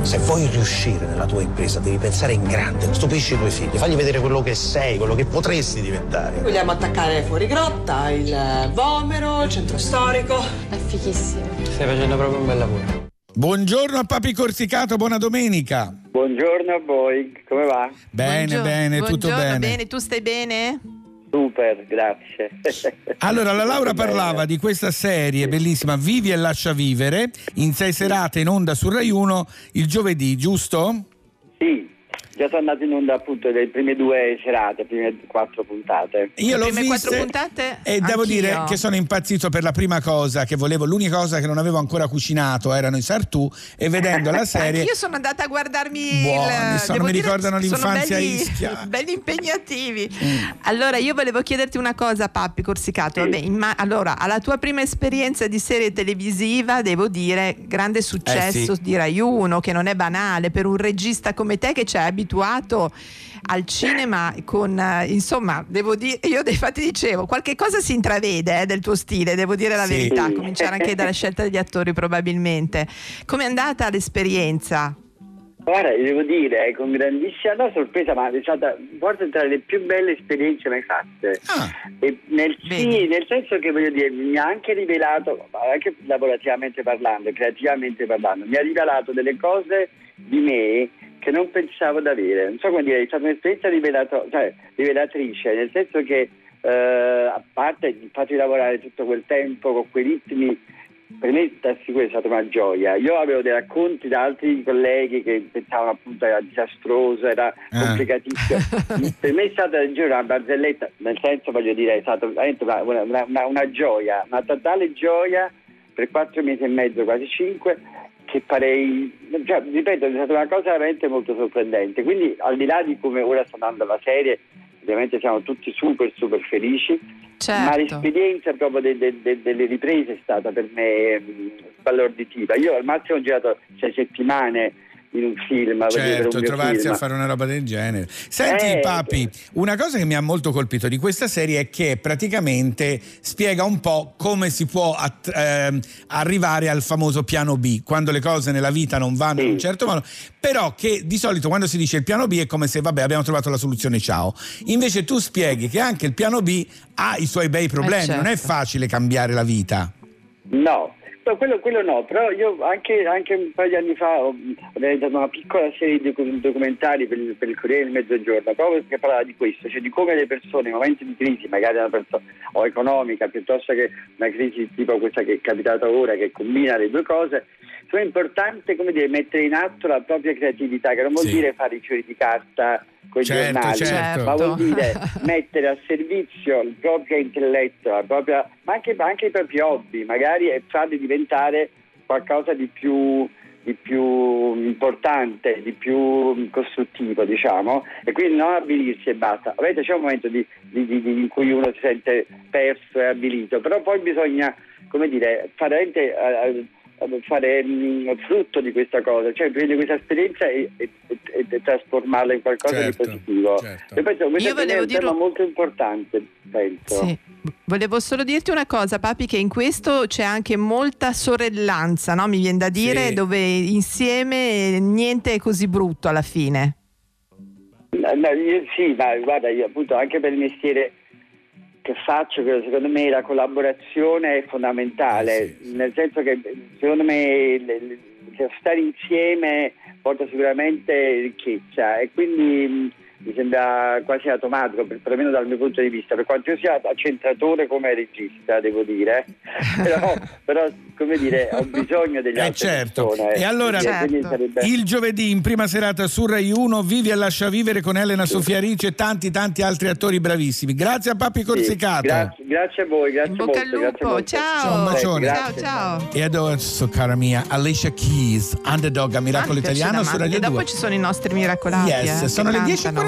Se vuoi riuscire nella tua impresa devi pensare in grande, stupisci i tuoi figli, fagli vedere quello che sei, quello che potresti diventare. Vogliamo attaccare fuori grotta, il Vomero, il centro storico. È fichissimo. Stai facendo proprio un bel lavoro. Buongiorno a Papi Corsicato, buona domenica. Buongiorno a voi, come va? Bene, Buongiorno- bene, tutto buongiorno, bene. Tu stai bene? Super, grazie. Allora, la Laura parlava di questa serie bellissima Vivi e lascia vivere in sei serate in onda su Rai 1 il giovedì, giusto? Sì, già sono andato in onda appunto le prime due serate, le prime quattro puntate. Io l'ho prime quattro puntate? e devo dire che sono impazzito per la prima cosa che volevo, l'unica cosa che non avevo ancora cucinato erano i sartù e vedendo la serie Anch'io sono andata a guardarmi Buoni, il, sono- mi ricordano l'infanzia belli, Ischia. belli impegnativi. Mm. Allora, io volevo chiederti una cosa, Pappi Corsicato. Vabbè, imma- allora, alla tua prima esperienza di serie televisiva, devo dire, grande successo Eh, sì. di Rai 1, che non è banale per un regista come te che ci ha abituato al cinema con eh, insomma devo dire io infatti dicevo qualche cosa si intravede eh, del tuo stile devo dire la Sì. verità a cominciare anche dalla scelta degli attori probabilmente com'è andata l'esperienza Guarda, devo dire, con grandissima no, sorpresa, ma è stata forse tra le più belle esperienze mai fatte. E nel, sì, nel senso che voglio dire, mi ha anche rivelato, anche lavorativamente parlando, creativamente parlando, mi ha rivelato delle cose di me che non pensavo di avere. Non so come dire, è stata un'esperienza cioè, rivelatrice, nel senso che eh, a parte il fatto di lavorare tutto quel tempo con quei ritmi per me sicuro è stata una gioia. Io avevo dei racconti da altri colleghi che pensavano appunto era disastroso, era complicatissimo. per me è stata una barzelletta, nel senso voglio dire, è stata veramente una, una- una- una gioia, una totale gioia per quattro mesi e mezzo, quasi cinque, che farei, cioè, ripeto, è stata una cosa veramente molto sorprendente. Quindi al di là di come ora sta andando la serie, ovviamente siamo tutti super super felici. Ma l'esperienza proprio de- de- de- delle riprese è stata per me mh, sbalorditiva. Io al massimo ho girato sei settimane in un film. per Certo, trovarsi film. a fare una roba del genere. Senti, Eh, Papi, una cosa che mi ha molto colpito di questa serie è che praticamente spiega un po' come si può att- ehm, arrivare al famoso piano B, quando le cose nella vita non vanno in un certo modo, però che di solito quando si dice il piano B è come se, vabbè, abbiamo trovato la soluzione, ciao. Invece tu spieghi che anche il piano B ha i suoi bei problemi, certo. non è facile cambiare la vita. No, no, quello, quello no, però io anche, anche un paio di anni fa ho, realizzato una piccola serie di docu- documentari per il, per il Corriere del Mezzogiorno, proprio che parlava di questo, cioè di come le persone in momenti di crisi, magari una perso- o economica, piuttosto che una crisi tipo questa che è capitata ora, che combina le due cose, è importante come dire, mettere in atto la propria creatività, che non vuol Sì. dire fare i fiori di carta con i Certo, giornali, certo. ma vuol dire mettere a servizio il proprio intelletto, la propria, ma anche, anche i propri hobby, magari e farli diventare qualcosa di più, di più importante, di più costruttivo, diciamo, e quindi non abilirsi e basta. Ovviamente c'è un momento di- di- di- di- in cui uno si sente perso e abilito, però poi bisogna, come dire, fare eh, fare mm, frutto di questa cosa, cioè prendere questa esperienza e, e- e- e trasformarla in qualcosa Certo, di positivo. E penso, questo Io per me è volevo un tema dirlo- molto importante, penso. Sì. Volevo solo dirti una cosa, Papi, che in questo c'è anche molta sorellanza, no? mi viene da dire, Sì. dove insieme niente è così brutto alla fine. No, no, io- sì, ma guarda, io appunto anche per il mestiere che faccio, credo, secondo me la collaborazione è fondamentale, nel senso che secondo me le- le- stare insieme porta sicuramente ricchezza e quindi mi sembra quasi automatico, per, perlomeno dal mio punto di vista, per quanto io sia accentratore come regista, devo dire, però, però come dire, ho bisogno degli eh altri. Certo. Eh. E allora, certo. il giovedì in prima serata su Rai 1, Vivi e lascia vivere con Elena sì. Sofia Ricci e tanti tanti altri attori bravissimi. Grazie a Papi Corsicato. Sì, grazie, grazie, a voi, grazie a molto, al lupo, ciao. Ciao, eh, ciao, ciao. E adesso, cara mia, Alicia Keys, Underdog a Miracolo Italiano su Radio E dopo ci sono i nostri miracolati. Yes, eh, sono le 10.40.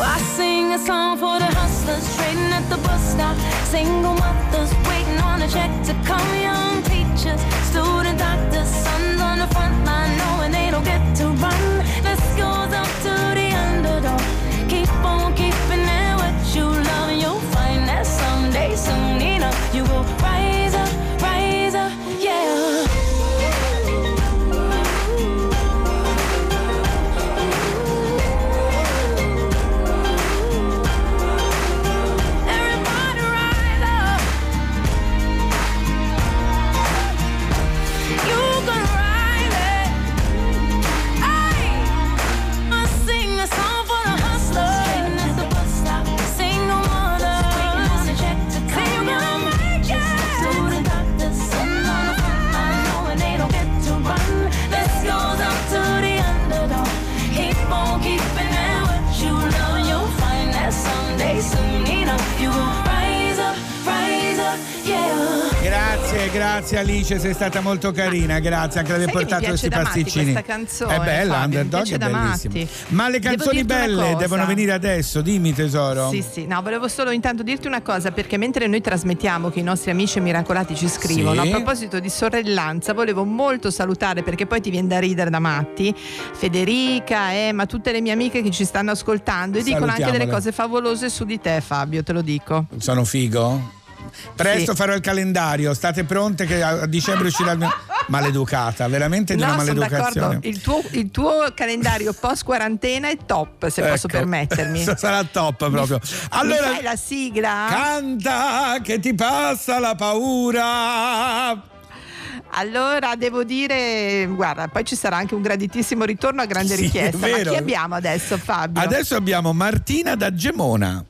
I sing a song for the hustlers trading at the bus stop. Single mothers waiting on a check to come. Young teachers, student doctors, sons on the front line knowing they don't get to run. Alice, sei stata molto carina, grazie anche di aver portato questi matti pasticcini. questa canzone, è bella, Fabio, Underdog è bellissima. matti. Ma le canzoni belle devono venire adesso, dimmi tesoro. Sì, sì, no, volevo solo intanto dirti una cosa, perché mentre noi trasmettiamo che i nostri amici miracolati ci scrivono, Sì. a proposito di sorellanza, volevo molto salutare, perché poi ti viene da ridere da matti, Federica, Emma, tutte le mie amiche che ci stanno ascoltando e dicono anche delle cose favolose su di te, Fabio, te lo dico. Sono figo? Presto Sì. farò il calendario, state pronte che a dicembre uscirà il mio... Maleducata, veramente di no, una maleducazione. Il tuo, il tuo calendario post quarantena è top, se posso Ecco. permettermi. Sarà top proprio. Mi Allora, fai la sigla? canta che ti passa la paura. Allora devo dire, guarda, poi ci sarà anche un graditissimo ritorno a grande Sì, richiesta. Ma chi abbiamo adesso, Fabio? Adesso abbiamo Martina da Gemona.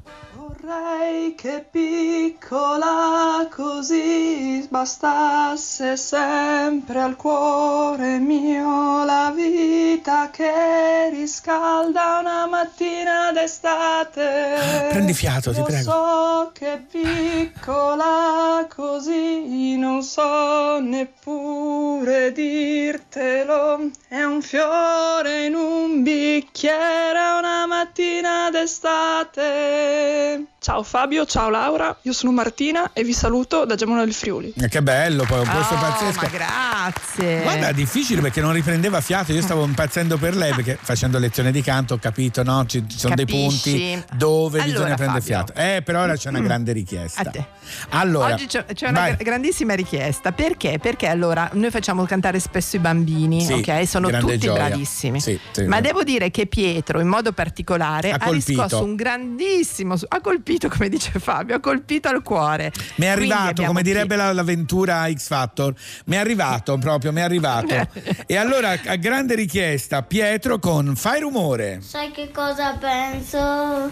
Vorrei che piccola così bastasse sempre al cuore mio la vita che riscalda una mattina d'estate. Prendi fiato, ti prego. so che piccola così non so neppure dirtelo. È un fiore in un bicchiere una mattina d'estate. Ciao Fabio, ciao Laura, io sono Martina e vi saluto da Gemona del Friuli. Eh, Che bello, poi un posto Oh, pazzesco. ma grazie. Guarda, è difficile perché non riprendeva fiato. Io stavo impazzendo per lei perché facendo lezione di canto ho capito, no? Ci, ci sono dei Capisci? punti dove Allora, bisogna prendere Fabio. fiato. Eh, però ora c'è una grande richiesta. A te. Allora, Oggi c'è, c'è una vai. gra- grandissima richiesta. Perché? Perché allora noi facciamo cantare spesso i bambini, Sì, ok? Sono tutti gioia. bravissimi. Sì, sì. Ma devo dire che Pietro, in modo particolare, Ha ha, colpito. riscosso un grandissimo. Ha colpito, come dice Fabio, ha colpito al cuore. Mi è arrivato, come direbbe la- l'avventura X Factor, mi è arrivato proprio, mi è arrivato. e allora, a grande richiesta, Pietro con Fai rumore. Sai che cosa penso?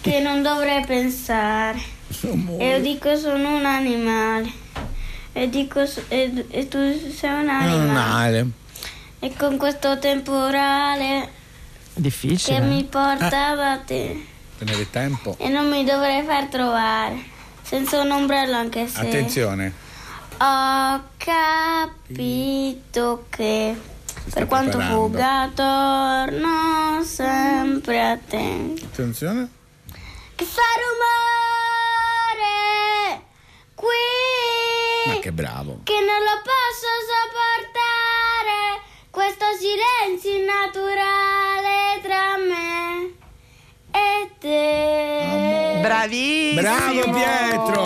Che non dovrei pensare. E io dico sono un animale. E dico e, e tu sei un animale. Male. E con questo temporale Difficile. che mi porta da te. Tenere tempo. E non mi dovrei far trovare. Senza un ombrello anche se Attenzione. ho capito che per quanto preparando. fuga torno sempre a te. Attenzione. Che fa rumore qui Ma che bravo. che non lo posso sopportare questo silenzio innaturale te Bravissimo. Bravo Pietro!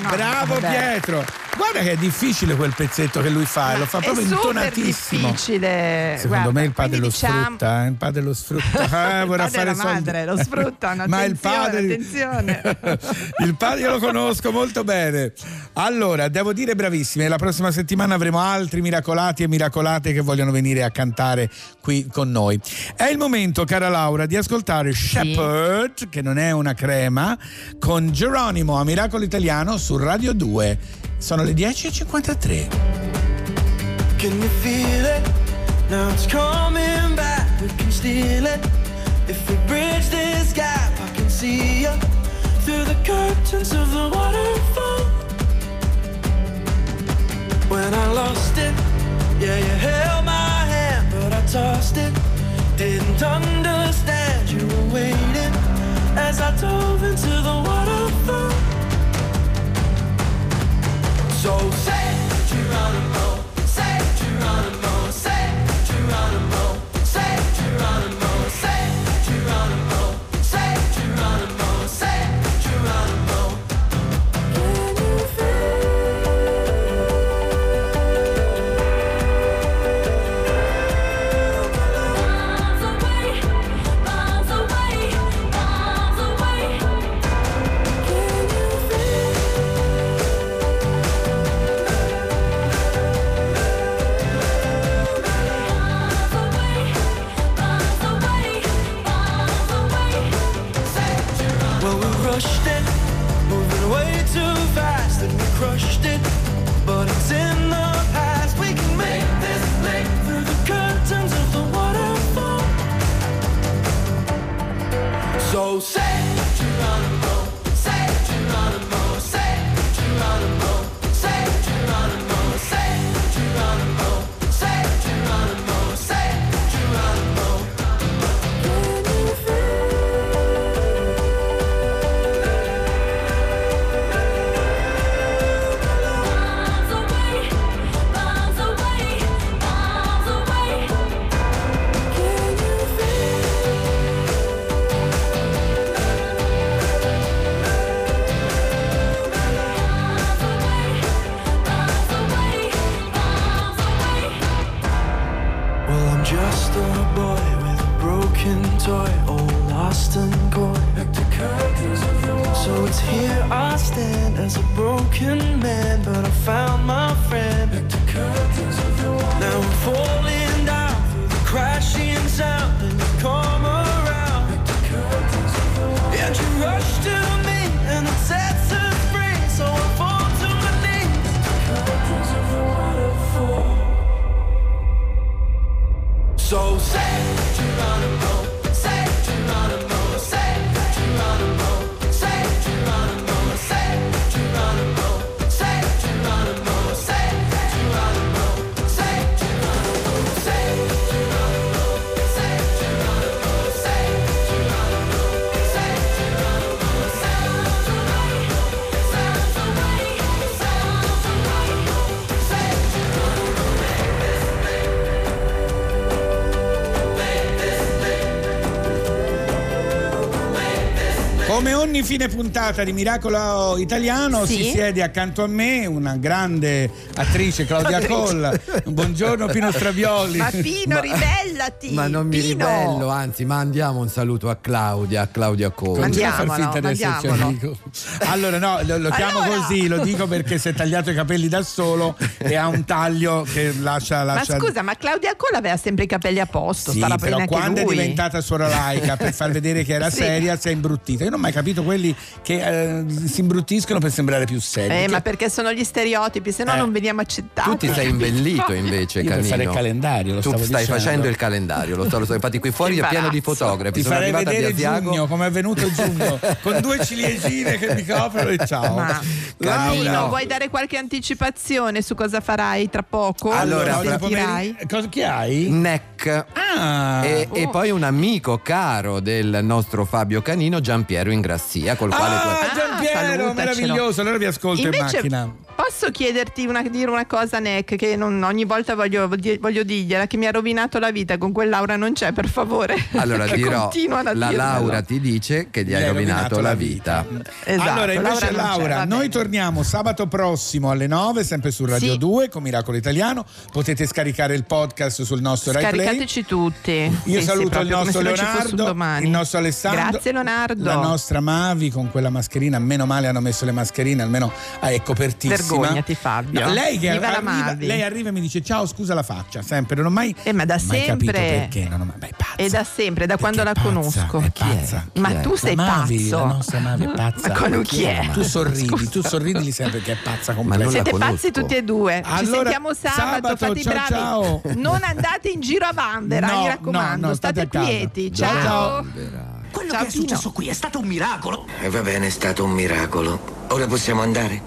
No, Bravo vabbè. Pietro! Guarda che è difficile quel pezzetto che lui fa, lo fa È proprio super intonatissimo. difficile. Secondo Guarda, me il padre lo diciamo- sfrutta, eh, il padre lo sfrutta. Eh, vorrà fare la soldi. madre lo sfruttano, Ma il padre attenzione. il padre io lo conosco molto bene. Allora, devo dire bravissimi, la prossima settimana avremo altri miracolati e miracolate che vogliono venire a cantare qui con noi. È il momento, cara Laura, di ascoltare Shepherd, che non è una crema, con Geronimo a Miracolo Italiano su Radio 2. Sono le 10.53. Can you feel it? Now it's coming back. We can steal it. If we bridge this gap, I can see you through the curtains of the waterfall. When I lost it, yeah, you held my hand, but I tossed it. Didn't understand you were waiting as I dove into the waterfall. So say I'm just a boy with a broken toy, all lost and coy. So it's here I stand as a broken man, but I found my friend. Now I'm falling down through the crashing sound, ogni fine puntata di Miracolo Italiano Sì. si siede accanto a me una grande attrice Claudia Colla. Buongiorno Pino Stravioli. Ma Pino, ribellati! Ma non mi Pino! ribello, anzi, mandiamo un saluto a Claudia, a Claudia Cola. Continua a far Mandiamolo, finta di esserci mandiamolo. amico. Allora, no, lo, lo chiamo Allora. così, lo dico perché si è tagliato i capelli da solo e ha un taglio che lascia. Ma lascia... scusa, ma Claudia Cola aveva sempre i capelli a posto, Sì, però quando lui. è diventata sorolaica per far vedere che era Sì. seria si è imbruttita. Io non ho mai capito quelli che eh, si imbruttiscono per sembrare più seri. Eh, Che- ma perché sono gli stereotipi, se no Eh. non veniamo accettati. Tu ti sei imbellito invece, Io per Canino. fare il calendario, lo tu stavo stai dicendo. facendo il calendario, lo so, lo so. Infatti qui fuori è pieno di fotografi. Ti Sono farei vedere giugno come è venuto giugno con due ciliegine che mi coprono e ciao. Ma Laura. Pino, vuoi dare qualche anticipazione su cosa farai tra poco? Allora, Lo fra- sentirai? cosa che hai? Neck. Ah, E, e Oh. poi un amico caro del nostro Fabio Canino, Giampiero Ingrassia, col quale tu Ah, Giampiero, salutacelo. meraviglioso. Allora vi ascolto in Invece, macchina. Posso chiederti una, dire una cosa, Neck, che non- ogni volta voglio, voglio dirgliela, che mi ha rovinato la vita, con quel Laura non c'è, per favore. Allora dirò, la dirmelo. Laura ti dice che gli hai rovinato, la vita. Esatto, allora, invece, Laura c'è, Laura, noi torniamo sabato prossimo alle 9, sempre su Radio Sì. 2 con Miracolo Italiano. Potete scaricare il podcast sul nostro Rai Play. Scaricateci tutti. Io Sì, sì, saluto il proprio come nostro Leonardo, il nostro Alessandro. Grazie Leonardo. La nostra Mavi con quella mascherina, meno male hanno messo le mascherine, almeno ah, è copertissima. Vergognati, Fabio. No, lei, che arriva, Mavi. lei arriva e mi dice ciao, scusa la faccia, sempre, non ho mai, Eh, ma da mai capito sempre. perché. Non ho mai, beh, è pazza. E da sempre, da quando la pazza, conosco. è pazza. Ma Chi è? tu sei Mavi, pazzo. La nostra Mavi è pazza. Ma quello chi è? Tu sorridi, tu sorridi sempre perché è pazza completa. la Siete pazzi tutti e due. Ci Allora, sentiamo sabato, sabato, fate i ciao, bravi. ciao. Non andate in giro a Vandera, No, mi raccomando, no, state quieti. Ciao, Ciao. ciao. Quello Ciao, che è Pino. successo qui è stato un miracolo. E va bene, è stato un miracolo. Ora possiamo andare?